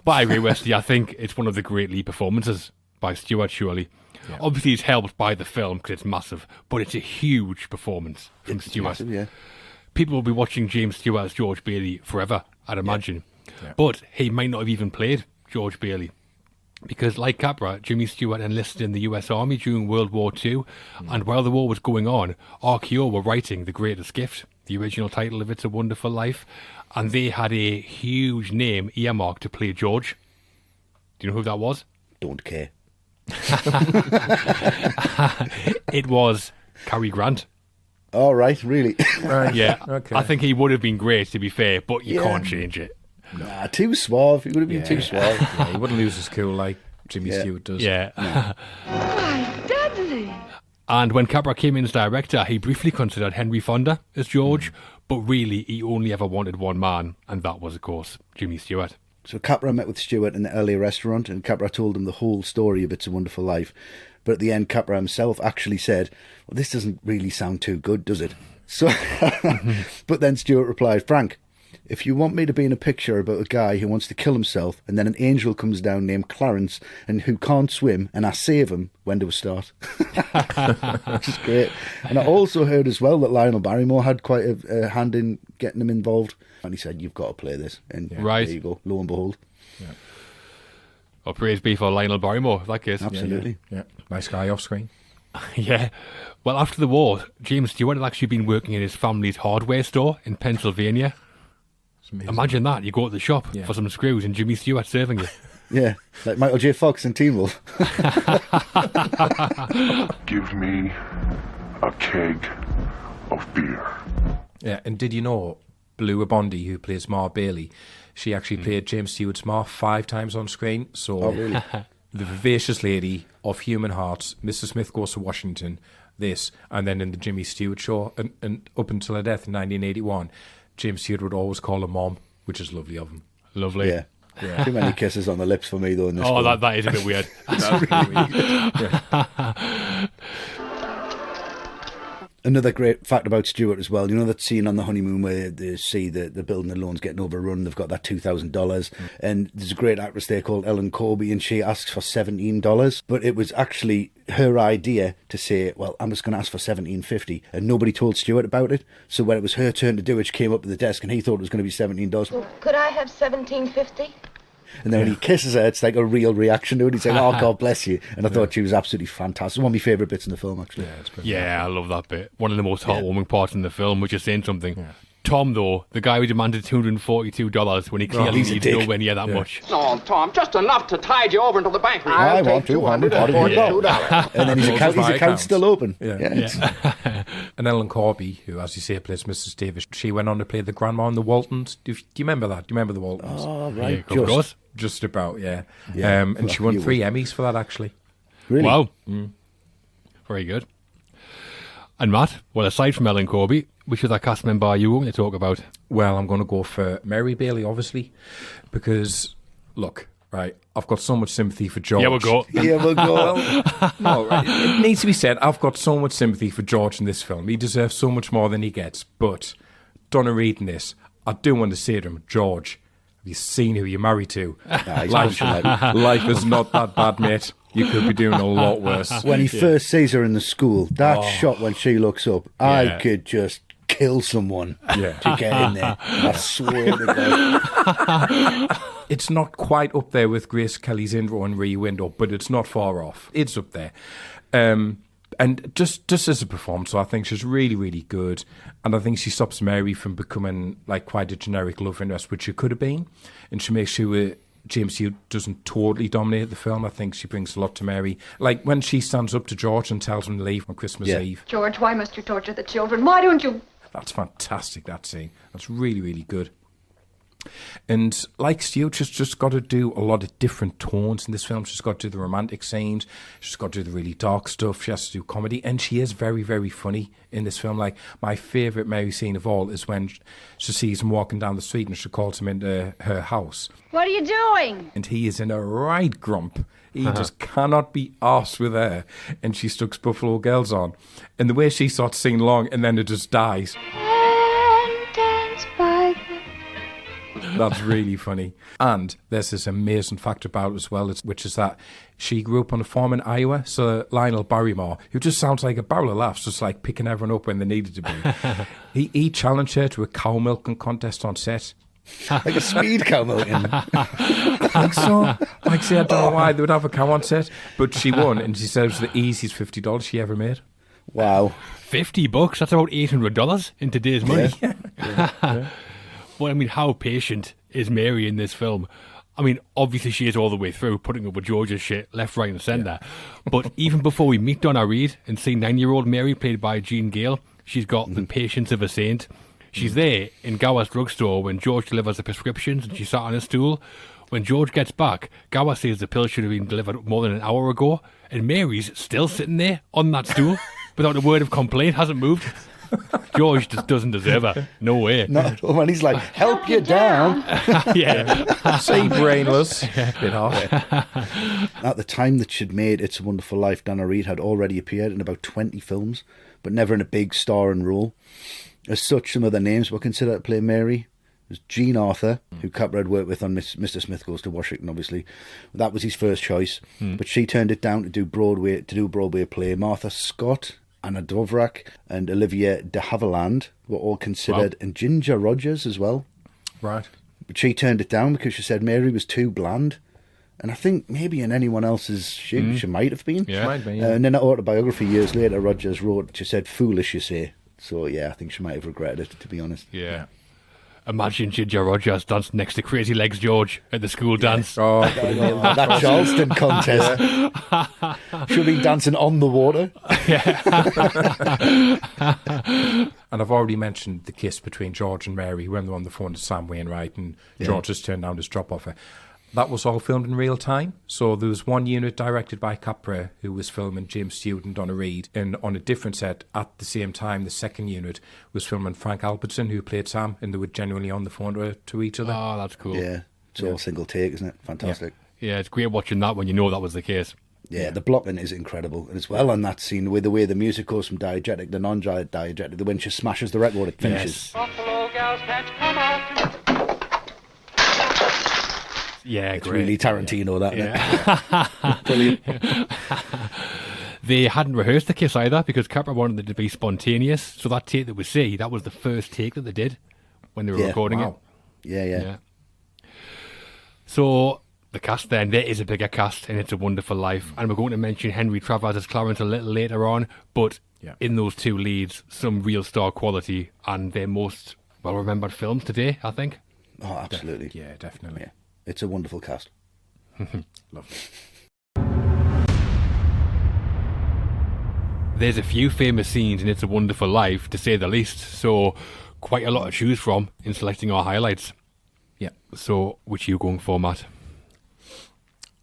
But I agree, Wesley. I think it's one of the great lead performances by Stewart Surely. Obviously, it's helped by the film because it's massive, but it's a huge performance from Stewart. Massive, yeah. People will be watching James Stewart as George Bailey forever, I'd imagine. But he might not have even played George Bailey. Because, like Capra, Jimmy Stewart enlisted in the US Army during World War II, hmm. and while the war was going on, RKO were writing The Greatest Gift, the original title of It's a Wonderful Life, and they had a huge name earmarked to play George. Do you know who that was? Don't care. It was Cary Grant. All right, really? Right. Yeah, Okay. I think he would have been great, to be fair, but you Yeah. can't change it. nah, too suave. He would have been too suave. Yeah, he wouldn't lose his cool like Jimmy Yeah. Stewart does. Yeah. Why, Dudley! And when Capra came in as director, he briefly considered Henry Fonda as George, but really he only ever wanted one man, and that was, of course, Jimmy Stewart. So Capra met with Stewart in the early restaurant, and Capra told him the whole story of It's a Wonderful Life. But at the end, Capra himself actually said, "Well, this doesn't really sound too good, does it?" So, but then Stewart replied, "Frank, if you want me to be in a picture about a guy who wants to kill himself, and then an angel comes down named Clarence and who can't swim, and I save him, when do we start?" Which is great. And I also heard as well that Lionel Barrymore had quite a, a hand in getting him involved. And he said, "You've got to play this." And Right. there you go. Lo and behold. Or praise be for Lionel Barrymore, in that case. Absolutely. Yeah. Nice guy off screen. Yeah. Well, after the war, James Stewart had actually been working in his family's hardware store in Pennsylvania. It's amazing. Imagine that. You go to the shop Yeah. for some screws and Jimmy Stewart serving you. Yeah, like Michael J. Fox and Teen Wolf. Give me a keg of beer. Yeah, and did you know Beulah Bondi, who plays Ma Bailey, she actually hmm. played James Stewart's Ma five times on screen. So. Oh, really? the vivacious lady of Human Hearts, Mr. Smith Goes to Washington, this, and then in the Jimmy Stewart show, and, and up until her death in 1981, James Stewart would always call her mom, which is lovely of him. Lovely. Yeah. Too many kisses on the lips for me, though, in this Oh, film. that, that is a bit weird. Another great fact about Stewart as well. You know that scene on the honeymoon where they see the, the building and loans getting overrun. They've got that two thousand dollars, mm. and there's a great actress there called Ellen Corby, and she asks for seventeen dollars. But it was actually her idea to say, "Well, I'm just going to ask for seventeen fifty, and nobody told Stewart about it. So when it was her turn to do it, she came up to the desk, and he thought it was going to be seventeen dollars. Could I have seventeen fifty? And then when he kisses her, it's like a real reaction to it. He's like, "Oh, God bless you," and I thought she was absolutely fantastic. One of my favourite bits in the film, actually. Yeah, it's brilliant. Yeah, I love that bit. One of the most heartwarming parts in the film, which is saying something. Tom, though, the guy who demanded $242 when he oh, clearly he's a needs dick. nowhere near that Yeah. much. No, Tom, just enough to tide you over until the bank. I want $242. And then his account, his account's accounts. still open. Yeah. it's- And Ellen Corby, who, as you say, plays Mrs. Davis, she went on to play the grandma in the Waltons. Do you, do you remember that? Do you remember the Waltons? Oh, Yeah, right. of course. Just about, yeah. Yeah, um, and she won you three Emmys for that, actually. Really? Wow. Very good. And Matt, well, aside from Ellen Corby, which other cast member are you going to talk about? Well, I'm going to go for Mary Bailey, obviously, because, look, right, I've got so much sympathy for George. Yeah, we'll go. Here we'll go. no, right, it needs to be said, I've got so much sympathy for George in this film. He deserves so much more than he gets. But, Donna reading this, I do want to say to him, George, have you seen who you're married to? he's life, life is not that bad, mate. You could be doing a lot worse. when he first sees her in the school, that oh. shot when she looks up, I could just kill someone Yeah. to get in there. I swear to God. It's not quite up there with Grace Kelly's intro and Rear Window, but it's not far off. It's up there. Um, and just just as a performance, I think she's really, really good. And I think she stops Mary from becoming like quite a generic love interest, which she could have been. And she makes sure James Hugh doesn't totally dominate the film. I think she brings a lot to Mary. Like when she stands up to George and tells him to leave on Christmas Yeah. Eve. George, why must you torture the children? Why don't you? That's fantastic, that scene. That's really, really good. And like Stewart, she's just got to do a lot of different tones in this film. She's got to do the romantic scenes. She's got to do the really dark stuff. She has to do comedy. And she is very, very funny in this film. Like, my favourite Mary scene of all is when she sees him walking down the street and she calls him into her house. What are you doing? And he is in a right grump. He uh-huh. just cannot be arsed with her. And she sticks Buffalo Girls on. And the way she starts singing along and then it just dies. That's really funny. And there's this amazing fact about it as well, which is that she grew up on a farm in Iowa. So Lionel Barrymore, who just sounds like a barrel of laughs, just like picking everyone up when they needed to be. he, he challenged her to a cow milking contest on set. Like a speed cow milking. Like so, like say, I don't know why they would have a cow on set, but she won, and she said it was the easiest fifty dollars she ever made. Wow. 50 bucks? That's about $800 in today's money. Well, I mean, how patient is Mary in this film? I mean, obviously she is all the way through, putting up with George's shit left, right, and centre. But even before we meet Donna Reed and see nine-year-old Mary, played by Jean Gale, she's got the mm-hmm. patience of a saint. She's there in Gower's drugstore when George delivers the prescriptions and she sat on a stool. When George gets back, Gower says the pill should have been delivered more than an hour ago, and Mary's still sitting there on that stool without a word of complaint, hasn't moved. George just doesn't deserve her. No way. Not at all. And he's like, help you down. yeah. Say brainless. Bit off. At the time that she'd made It's a Wonderful Life, Donna Reed had already appeared in about 20 films, but never in a big starring role. As such, some of the names were considered to play Mary. There's Jean Arthur, hmm. who Capra had worked with on Miss, Mr. Smith Goes to Washington, obviously. That was his first choice, hmm. but she turned it down to do Broadway to do a Broadway play. Martha Scott, Anna Dvorak, and Olivia de Havilland were all considered, and Ginger Rogers as well. Right. But she turned it down because she said Mary was too bland. And I think maybe in anyone else's she, hmm. she might have been. Yeah. Might be, Uh, yeah. and in an autobiography years later, Rogers wrote, she said, foolish, you say. So, yeah, I think she might have regretted it, to be honest. Yeah. Imagine Ginger Rogers dancing next to Crazy Legs George at the school dance. Oh, that Charleston contest. She'll be dancing on the water. Yeah. And I've already mentioned the kiss between George and Mary when they're on the phone to Sam Wainwright and George has turned down his drop offer. That was all filmed in real time. So there was one unit directed by Capra who was filming James Stewart and Donna Reed. And on a different set at the same time, the second unit was filming Frank Albertson, who played Sam, and they were genuinely on the phone to, to each other. Oh, that's cool. Yeah, it's all single take, isn't it? Fantastic. Yeah, it's great watching that when you know that was the case. Yeah, the blocking is incredible as well on that scene with the way the music goes from diegetic to non-diegetic. The when she smashes the record, it finishes. Yeah, It's great. really Tarantino, that. isn't it? Yeah. they hadn't rehearsed the kiss either because Capra wanted it to be spontaneous. So that take that we see, that was the first take that they did when they were Yeah. recording Wow. Yeah, it. yeah. Yeah. So the cast then, there is a bigger cast and It's a Wonderful Life. And we're going to mention Henry Travers as Clarence a little later on. But Yeah. in those two leads, some real star quality and their most well remembered films today, I think. Oh, absolutely. Yeah, definitely. Yeah. It's a wonderful cast. Lovely. There's a few famous scenes in It's a Wonderful Life, to say the least, so quite a lot to choose from in selecting our highlights. Yeah. So, which are you going for, Matt?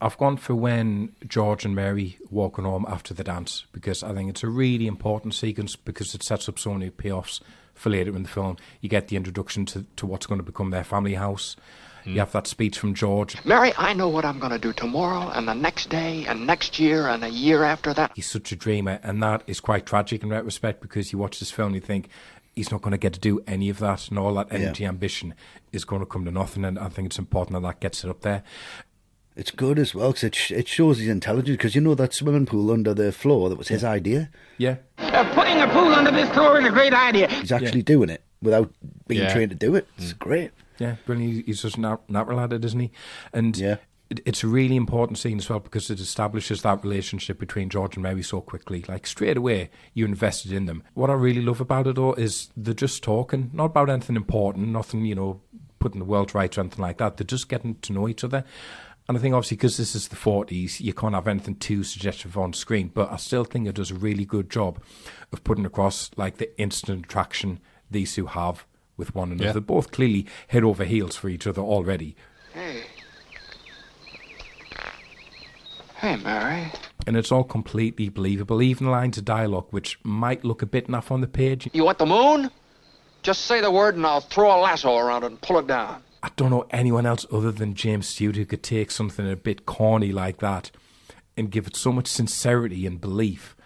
I've gone for when George and Mary walking home after the dance because I think it's a really important sequence because it sets up so many payoffs for later in the film. You get the introduction to, to what's going to become their family house. Hmm. You have that speech from George. Mary, I know what I'm going to do tomorrow and the next day and next year and a year after that. He's such a dreamer, and that is quite tragic in retrospect because you watch this film and you think he's not going to get to do any of that, and all that empty ambition is going to come to nothing. And I think it's important that that gets it up there. It's good as well because it, sh- it shows his intelligence. Because you know that swimming pool under the floor that was his idea. Yeah. Uh, putting a pool under this floor is a great idea. He's actually doing it without being Yeah. trained to do it. It's great. Yeah, brilliant. He's just nat- natural at it, isn't he? And Yeah. it, it's a really important scene as well because it establishes that relationship between George and Mary so quickly. Like straight away, you invested in them. What I really love about it though is they're just talking, not about anything important, nothing you know, putting the world right or anything like that. They're just getting to know each other. And I think obviously because this is the 40s, you can't have anything too suggestive on screen. But I still think it does a really good job of putting across like the instant attraction these two have with one another. Yeah. They're both clearly head over heels for each other already. Hey. Hey, Mary. And it's all completely believable. Even lines of dialogue which might look a bit naff on the page. You want the moon? Just say the word and I'll throw a lasso around it and pull it down. I don't know anyone else other than James Stewart who could take something a bit corny like that and give it so much sincerity and belief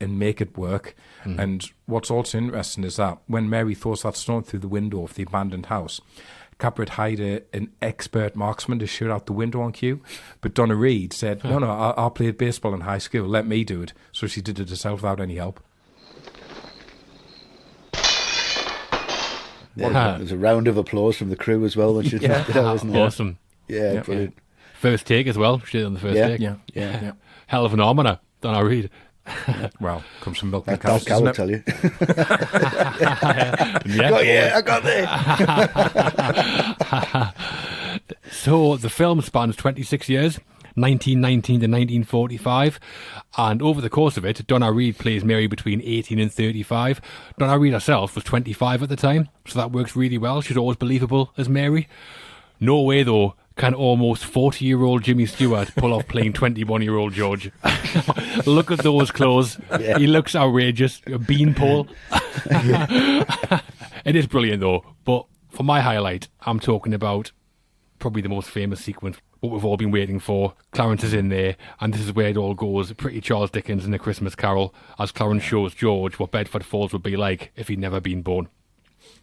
and make it work. Mm. And what's also interesting is that when Mary throws that stone through the window of the abandoned house, Capra had hired a, an expert marksman to shoot out the window on cue, but Donna Reed said, "No, no, I, I played baseball in high school. Let me do it." So she did it herself without any help. Yeah, There's a round of applause from the crew as well when she Yeah. did it, wasn't there? Awesome. Yeah, Yeah. brilliant. First take as well. She did on the first Yeah. take. Yeah, Yeah. yeah. Hell of an almoner. Donna Reed? Well, comes from milk That, and cows, that cow doesn't will tell you. Yeah. oh, yeah, I got there. So the film spans 26 years, 1919 to 1945, and over the course of it, Donna Reed plays Mary between 18 and 35. Donna Reed herself was 25 at the time, so that works really well. She's always believable as Mary. No way, though, can almost 40 year old Jimmy Stewart pull off playing 21 year old George. Look at those clothes. Yeah. He looks outrageous. A beanpole. it is brilliant, though. But for my highlight, I'm talking about probably the most famous sequence, what we've all been waiting for. Clarence is in there, and this is where it all goes. Pretty Charles Dickens in The Christmas Carol, as Clarence shows George what Bedford Falls would be like if he'd never been born.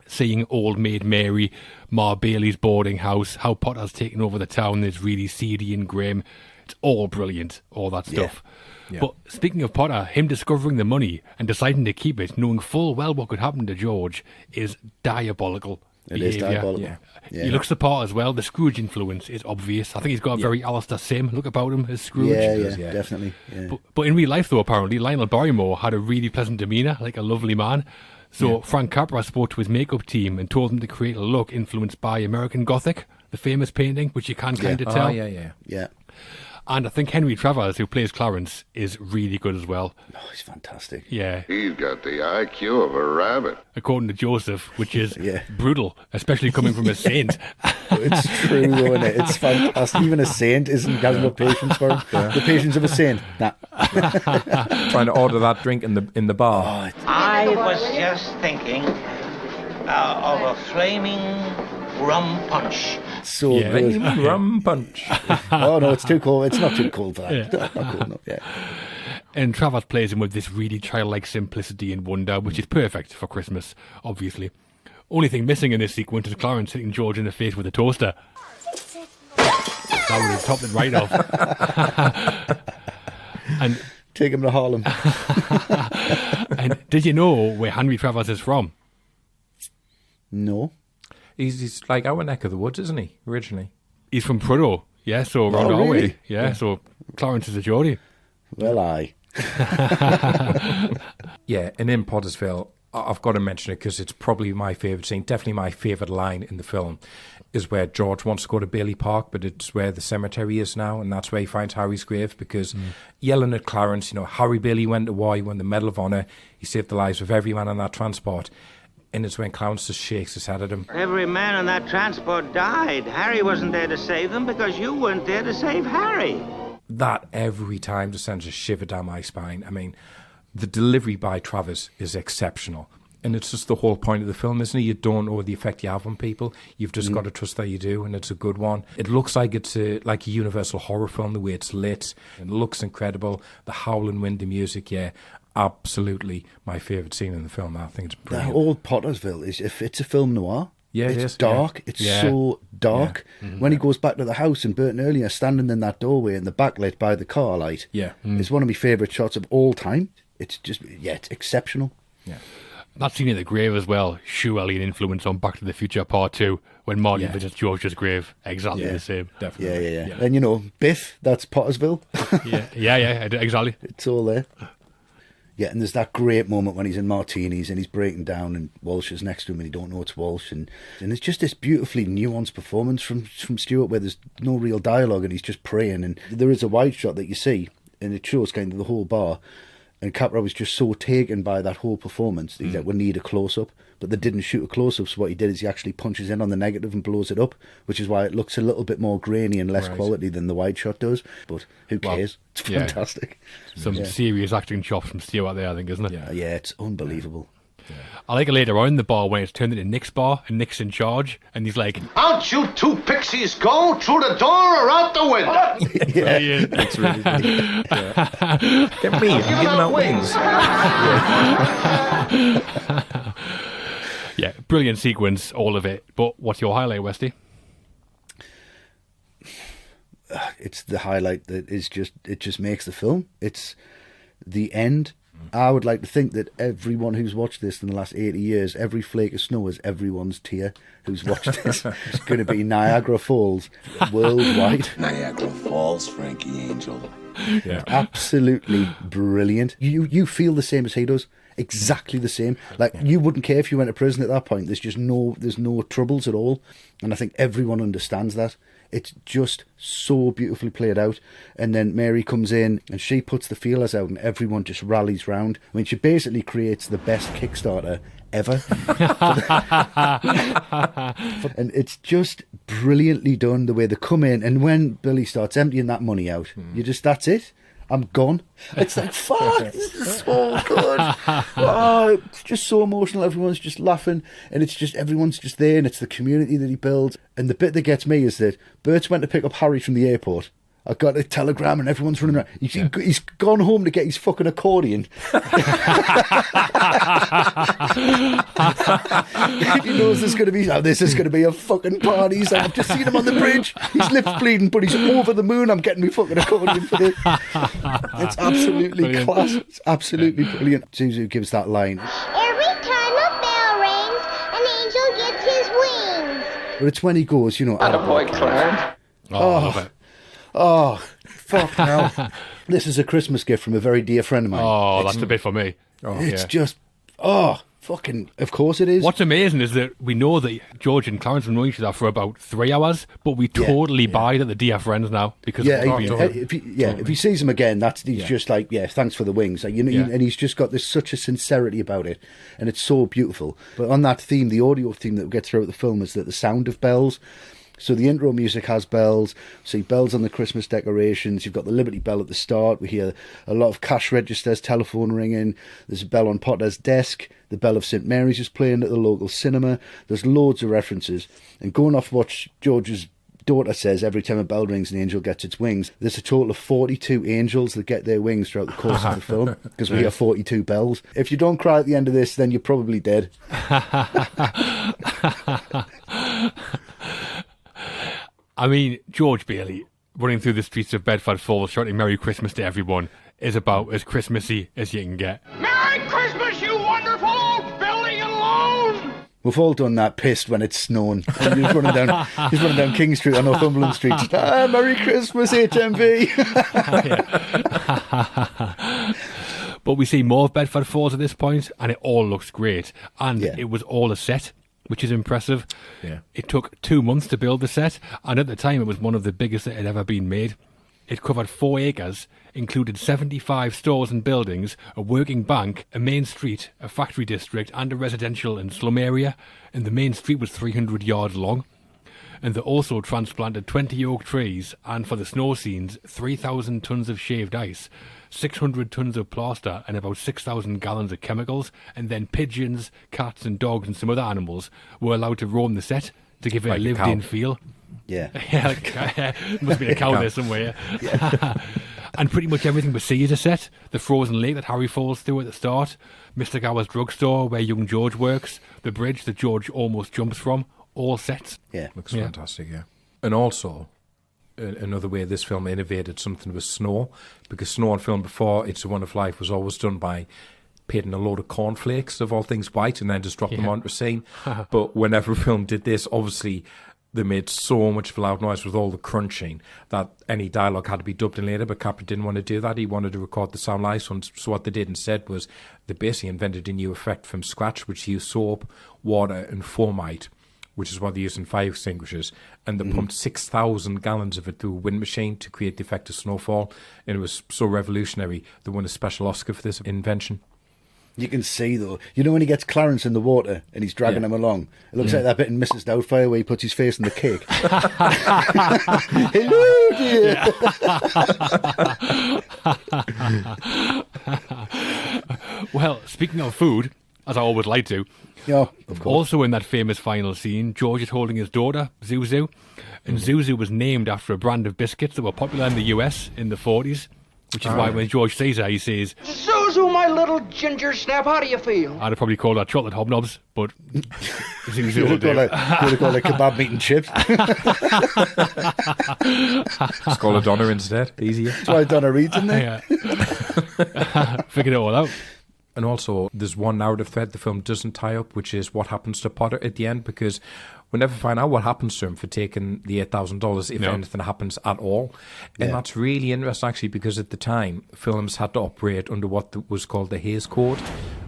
Seeing old maid Mary, Ma Bailey's boarding house, how Potter's taken over the town is really seedy and grim. It's all brilliant, all that stuff. But speaking of Potter, him discovering the money and deciding to keep it, knowing full well what could happen to George, is diabolical. It is behaviour. diabolical. Yeah. Yeah. He looks the part as well. The Scrooge influence is obvious. I think he's got a very Alastair Sim look about him as Scrooge. Yeah, yeah, yeah. definitely. Yeah. But, but in real life, though, apparently, Lionel Barrymore had a really pleasant demeanour, like a lovely man. So Frank Capra spoke to his makeup team and told them to create a look influenced by American Gothic, the famous painting, which you can kind of Oh, tell. yeah, yeah. yeah. And I think Henry Travers, who plays Clarence, is really good as well. Oh, he's fantastic. Yeah, He's got the IQ of a rabbit. according to Joseph, which is Yeah. brutal, especially coming from a saint. It's true, though, isn't it? It's fantastic. Even a saint isn't hasn't got patience for him. The patience of a saint. Nah. Trying to order that drink in the in the bar. I was just thinking uh, of a flaming rum punch. So Yeah. good. Rum punch. Oh no, it's too cold. It's not too cold for that. Not cold enough. Yeah. And Travers plays him with this really childlike simplicity and wonder, which is perfect for Christmas, obviously. Only thing missing in this sequence is Clarence hitting George in the face with a toaster. That would have topped it right off. and Take him to Harlem. and did you know where Henry Travers is from? No. He's, he's like our neck of the woods, isn't he? Originally. He's from Prudhoe, yeah, so oh, around Oh, our way. really? Yeah, so Clarence is a Geordie. Well, I. Yeah, and in Pottersville, I- I've got to mention it because it's probably my favourite scene, definitely my favourite line in the film, is where George wants to go to Bailey Park, but it's where the cemetery is now, and that's where he finds Harry's grave because mm. yelling at Clarence, you know, Harry Bailey went to war, he won the Medal of Honour, he saved the lives of every man on that transport. And it's when Clarence just shakes his head at him. Every man on that transport died. Harry wasn't there to save them because you weren't there to save Harry. that every time just sends a shiver down my spine. I mean, the delivery by Travers is exceptional. And it's just the whole point of the film, isn't it? You don't know the effect you have on people. You've just mm. got to trust that you do, and it's a good one. It looks like it's a, like a universal horror film, the way it's lit. It looks incredible. The howling wind, the music, yeah, absolutely my favourite scene in the film. I think it's The brilliant. old Pottersville is if it's a film noir. Yeah, it it's is, dark. yeah. It's Yeah. so dark. Mm-hmm. When he goes back to the house in Burton earlier, standing in that doorway and the backlit by the car light. Yeah. Mm. It's one of my favourite shots of all time. it's just yeah, it's exceptional. Yeah. That scene in the grave as well, surely an influence on Back to the Future Part 2, when Marty Yeah. visits George's grave. Exactly Yeah. the same. Definitely. Yeah, Definitely. yeah, yeah. And you know, Biff, that's Pottersville. Yeah, yeah, yeah, exactly. it's all there. Yeah, and there's that great moment when he's in Martini's and he's breaking down, and Walsh is next to him, and he don't know it's Walsh, and and it's just this beautifully nuanced performance from from Stewart where there's no real dialogue and he's just praying, and there is a wide shot that you see, and it shows kind of the whole bar, and Capra was just so taken by that whole performance that he's like, mm. we need a close up, but they didn't shoot a close up, so what he did is he actually punches in on the negative and blows it up, which is why it looks a little bit more grainy and less Right. quality than the wide shot does. But who Well, cares? It's yeah. fantastic. Some Yeah. serious acting chops from Stewart there, I think, isn't it? Yeah. Yeah, it's unbelievable. I like it later on in the bar when it's turned into Nick's bar and Nick's in charge, and he's like, Out you two pixies go, through the door or out the window. Yeah, It's really good. Yeah. Get me, I'm giving out wings. Yeah, brilliant sequence, all of it. But what's your highlight, Westy? it's the highlight that is just it just makes the film. It's the end. Mm. I would like to think that everyone who's watched this in the last 80 years, every flake of snow is everyone's tear who's watched this. it's going to be Niagara Falls worldwide. Niagara Falls, Frankie Angel. Yeah. Absolutely brilliant. You you feel the same as he does. Exactly the same. Like you wouldn't care if you went to prison at that point. There's just no there's no troubles at all. And I think everyone understands that. It's just so beautifully played out. And then Mary comes in and she puts the feelers out and everyone just rallies round. I mean she basically creates the best Kickstarter ever. and it's just brilliantly done the way they come in and when Billy starts emptying that money out, hmm. you just that's it. I'm gone. It's like fuck, this is so good. Oh, it's just so emotional. Everyone's just laughing, and it's just everyone's just there, and it's the community that he builds. And the bit that gets me is that Bert's went to pick up Harry from the airport. I got a telegram, and everyone's running around. He's, he's gone home to get his fucking accordion. he knows there's going to be oh, this is going to be a fucking party. He's like, I've just seen him on the bridge. His lips bleeding, but he's over the moon. I'm getting me fucking accordion for this. It's absolutely Brilliant. class. It's absolutely brilliant. Zuzu gives that line, Every time a bell rings, an angel gets his wings. but it's when he goes, you know, Boy, Clarence. Oh, oh, I love it. Oh fuck now. this is a Christmas gift from a very dear friend of mine. Oh, it's, that's the bit for me. Oh. it's yeah. just oh fucking. Of course it is. What's amazing is that we know that George and Clarence have known each other for about three hours, but we Yeah, totally buy that they're dear friends now because Yeah, of he- what's been done. if he, yeah. If he sees him again, that's he's just like, yeah, thanks for the wings. Like, you know, Yeah. and he's just got this such a sincerity about it, and it's so beautiful. But on that theme, the audio theme that we get throughout the film is that the sound of bells. So the intro music has bells. See bells on the Christmas decorations. You've got the Liberty Bell at the start. We hear a lot of cash registers, telephone ringing. There's a bell on Potter's desk. The bell of St Mary's is playing at the local cinema. There's loads of references. And going off what George's daughter says every time a bell rings an angel gets its wings there's a total of 42 angels that get their wings throughout the course of the film because we hear 42 bells if you don't cry at the end of this then you're probably dead I mean, George Bailey running through the streets of Bedford Falls shouting Merry Christmas to everyone is about as Christmassy as you can get. Merry Christmas, you wonderful old building and loan! we've all done that pissed when it's snowing and he's running down he's running down King Street or Northumberland Street ah, Merry Christmas HMV But we see more of Bedford Falls at this point, and it all looks great. And Yeah. it was all a set, which is impressive. Yeah. It took two months to build the set, and at the time, it was one of the biggest that had ever been made. It covered four acres, included 75 stores and buildings, a working bank, a main street, a factory district, and a residential and slum area. And the main street was 300 yards long. And they also transplanted 20 oak trees, and for the snow scenes, 3,000 tons of shaved ice, 600 tons of plaster, and about 6,000 gallons of chemicals. And then pigeons, cats, and dogs, and some other animals were allowed to roam the set to give it Like a a lived cow. in feel. yeah Yeah, like, must be a cow there somewhere. Yeah. and pretty much everything we see is a set. The frozen lake that Harry falls through at the start, Mr. Gower's drugstore where young George works, the bridge that George almost jumps from, all sets. yeah Looks Yeah. fantastic, yeah. And also, a- another way this film innovated something was snow, because snow on film before It's a Wonderful Life was always done by painting a load of cornflakes of all things white and then just drop them onto a scene. but whenever a film did this, obviously they made so much of a loud noise with all the crunching that any dialogue had to be dubbed in later. But Capra didn't want to do that. He wanted to record the sound live. So, so what they did instead was they basically invented a new effect from scratch, which used soap, water, and foamite which is what they use in fire extinguishers, and they Mhm. pumped 6,000 gallons of it through a wind machine to create the effect of snowfall. And it was so revolutionary, they won a special Oscar for this invention. You can see though, you know when he gets Clarence in the water and he's dragging Yeah. him along. It looks Yeah. like that bit in Mrs. Doubtfire where he puts his face in the cake. Hello, dear. well, speaking of food, as I always like to, yeah, of course. also in that famous final scene, George is holding his daughter, Zuzu, and Mm-hmm. Zuzu was named after a brand of biscuits that were popular in the US in the 40s, which is why when George sees her, he says, Zuzu, my little ginger snap, how do you feel? I'd have probably called her chocolate hobnobs, but Zuzu You will would do. have called it- you would have called it kebab meat and chips. Just call her Donna instead. Easier. That's why Donna Reed's in there. Figured it all out. And also, there's one narrative thread the film doesn't tie up, which is what happens to Potter at the end, because we never find out what happens to him for taking the $8,000, if No. anything happens at all. And Yeah. that's really interesting, actually, because at the time, films had to operate under what was called the Hays Code,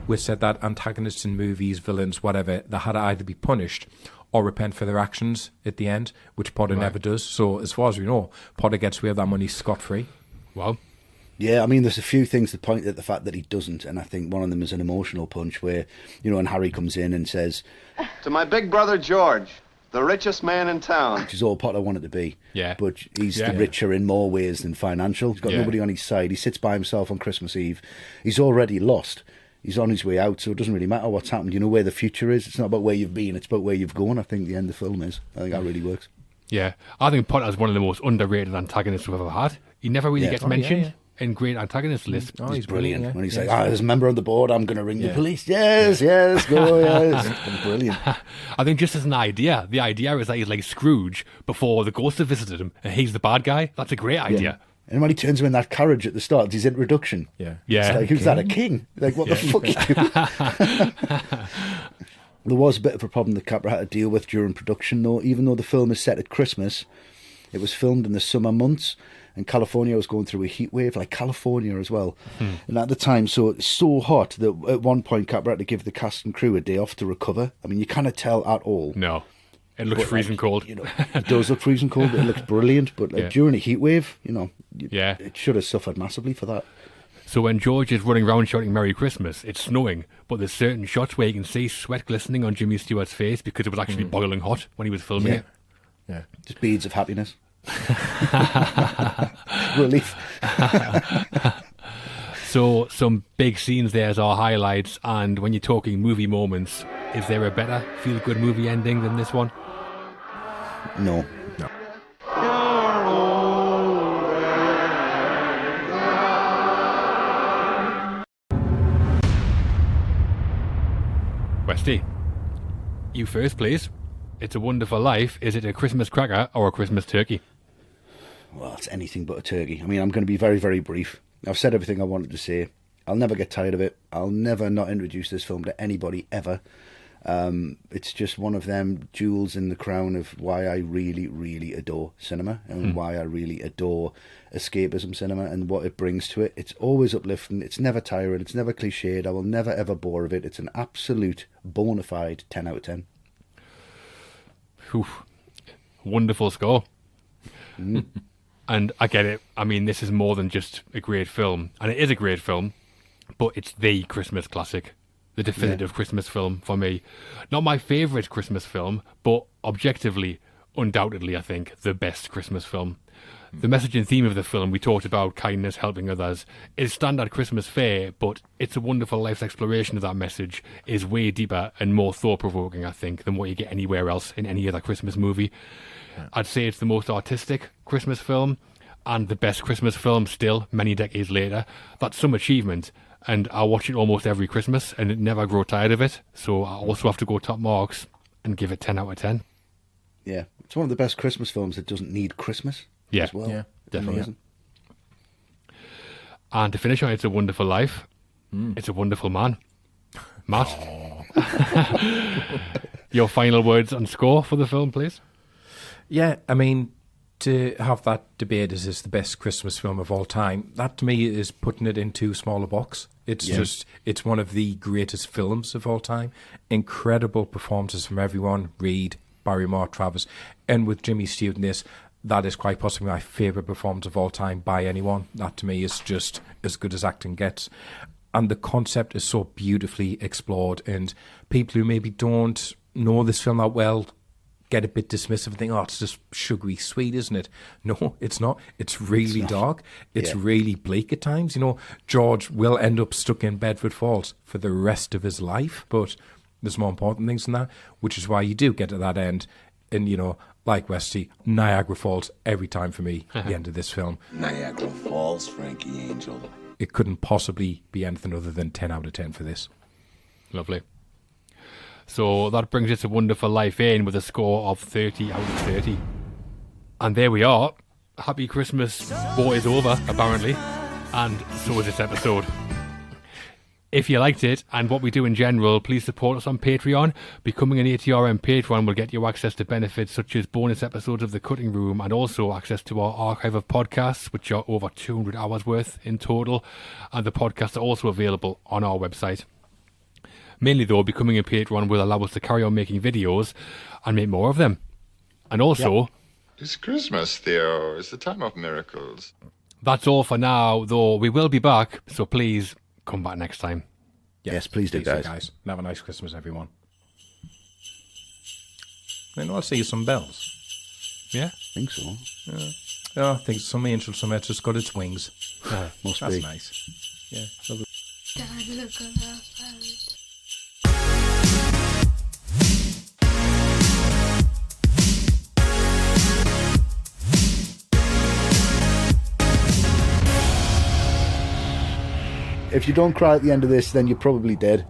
which said that antagonists in movies, villains, whatever, they had to either be punished or repent for their actions at the end, which Potter Right. never does. So, as far as we know, Potter gets away with that money scot free. Wow. Yeah, I mean, there's a few things that point at the fact that he doesn't, and I think one of them is an emotional punch where, you know, when Harry comes in and says, To my big brother George, the richest man in town. which is all Potter wanted to be. Yeah. But he's Yeah. the richer in more ways than financial. He's got Yeah. nobody on his side. He sits by himself on Christmas Eve. He's already lost. He's on his way out, so it doesn't really matter what's happened. You know where the future is. It's not about where you've been, it's about where you've gone. I think the end of the film is. I think that really works. Yeah, I think Potter's one of the most underrated antagonists we've ever had. He never really Yeah. gets Oh, yeah, mentioned yeah. In great antagonist list. Oh, he's, he's brilliant. brilliant, yeah. When he's Yeah, like, he's ah, there's a member on the board, I'm going to ring the police. Yes, yes, go, yes. Brilliant. I think just as an idea, the idea is that he's like Scrooge before the ghost have visited him, and he's the bad guy. That's a great idea. And when he turns him in that carriage at the start, it's his introduction. Yeah. Yeah. It's like, who's that, a king? Like, what the fuck you doing? there was a bit of a problem that Capra had to deal with during production, though. Even though the film is set at Christmas, it was filmed in the summer months, and California was going through a heat wave, like California as well. Hmm. And at the time, so so hot that at one point Capra had to give the cast and crew a day off to recover. I mean, you cannot tell at all. No, it looks But, freezing like, cold. You know, it does look freezing cold. It looks brilliant, but like Yeah. during a heat wave, you know, Yeah. it should have suffered massively for that. So when George is running around shouting "Merry Christmas," it's snowing, but there's certain shots where you can see sweat glistening on Jimmy Stewart's face because it was actually hmm. boiling hot when he was filming Yeah. it. Yeah. Just beads of happiness. Relief. So some big scenes there as our highlights, and when you're talking movie moments, is there a better feel-good movie ending than this one? No. Westy, you first, please. It's a Wonderful Life. Is it a Christmas cracker or a Christmas turkey? Well, it's anything but a turkey. I mean, I'm going to be very, very brief. I've said everything I wanted to say. I'll never get tired of it. I'll never not introduce this film to anybody ever. Um, it's just one of them jewels in the crown of why I really, really adore cinema and Hmm. why I really adore escapism cinema and what it brings to it. It's always uplifting. It's never tiring. It's never cliched. I will never ever bore of it. It's an absolute bona fide 10 out of 10. Oof. Wonderful score. and I get it. I mean, this is more than just a great film, and it is a great film, but it's the Christmas classic, the definitive Christmas film for me. Not my favourite Christmas film, but objectively, undoubtedly, I think the best Christmas film. The message and theme of the film, we talked about kindness, helping others, is standard Christmas fare, but It's a Wonderful Life's exploration of that message is way deeper and more thought provoking, I think, than what you get anywhere else in any other Christmas movie. I'd say it's the most artistic Christmas film and the best Christmas film still, many decades later. That's some achievement, and I watch it almost every Christmas and never grow tired of it. So I also have to go top marks and give it 10 out of 10. Yeah, it's one of the best Christmas films that doesn't need Christmas. Yeah. as well. Yeah, definitely. Amazing. And to finish on It's a Wonderful Life, hmm. it's a wonderful man. Matt, your final words and score for the film, please. Yeah, I mean, to have that debate as is this the best Christmas film of all time? That to me is putting it in too small a box. It's just it's one of the greatest films of all time. Incredible performances from everyone: Reed, Barrymore, Travis, and with Jimmy Stewart in this. That is quite possibly my favourite performance of all time by anyone. That to me is just as good as acting gets. And the concept is so beautifully explored, and people who maybe don't know this film that well get a bit dismissive and think, oh, it's just sugary sweet, isn't it? No, it's not. It's really dark. It's Yeah. really bleak at times. You know, George will end up stuck in Bedford Falls for the rest of his life, but there's more important things than that, which is why you do get to that end. And, you know, like Westy, Niagara Falls every time for me, at the end of this film. Niagara Falls, Frankie Angel. It couldn't possibly be anything other than 10 out of 10 for this. Lovely. So that brings us a wonderful life in with a score of 30 out of 30. And there we are. Happy Christmas war is over, apparently. And so is this episode. If you liked it and what we do in general, please support us on Patreon. Becoming an ATRM patron will get you access to benefits such as bonus episodes of The Cutting Room and also access to our archive of podcasts, which are over 200 hours worth in total. And the podcasts are also available on our website. Mainly, though, becoming a patron will allow us to carry on making videos and make more of them. And also, It's Christmas, Theo. It's the time of miracles. that's all for now, though we will be back, so please come back next time. Yes, please do, Please guys. guys. And have a nice Christmas, everyone. And I'll see you some bells. Yeah? I think so. Oh, I think some angel somewhere just got its wings. Must That's be. nice. Yeah, lovely. If you don't cry at the end of this, then you're probably dead.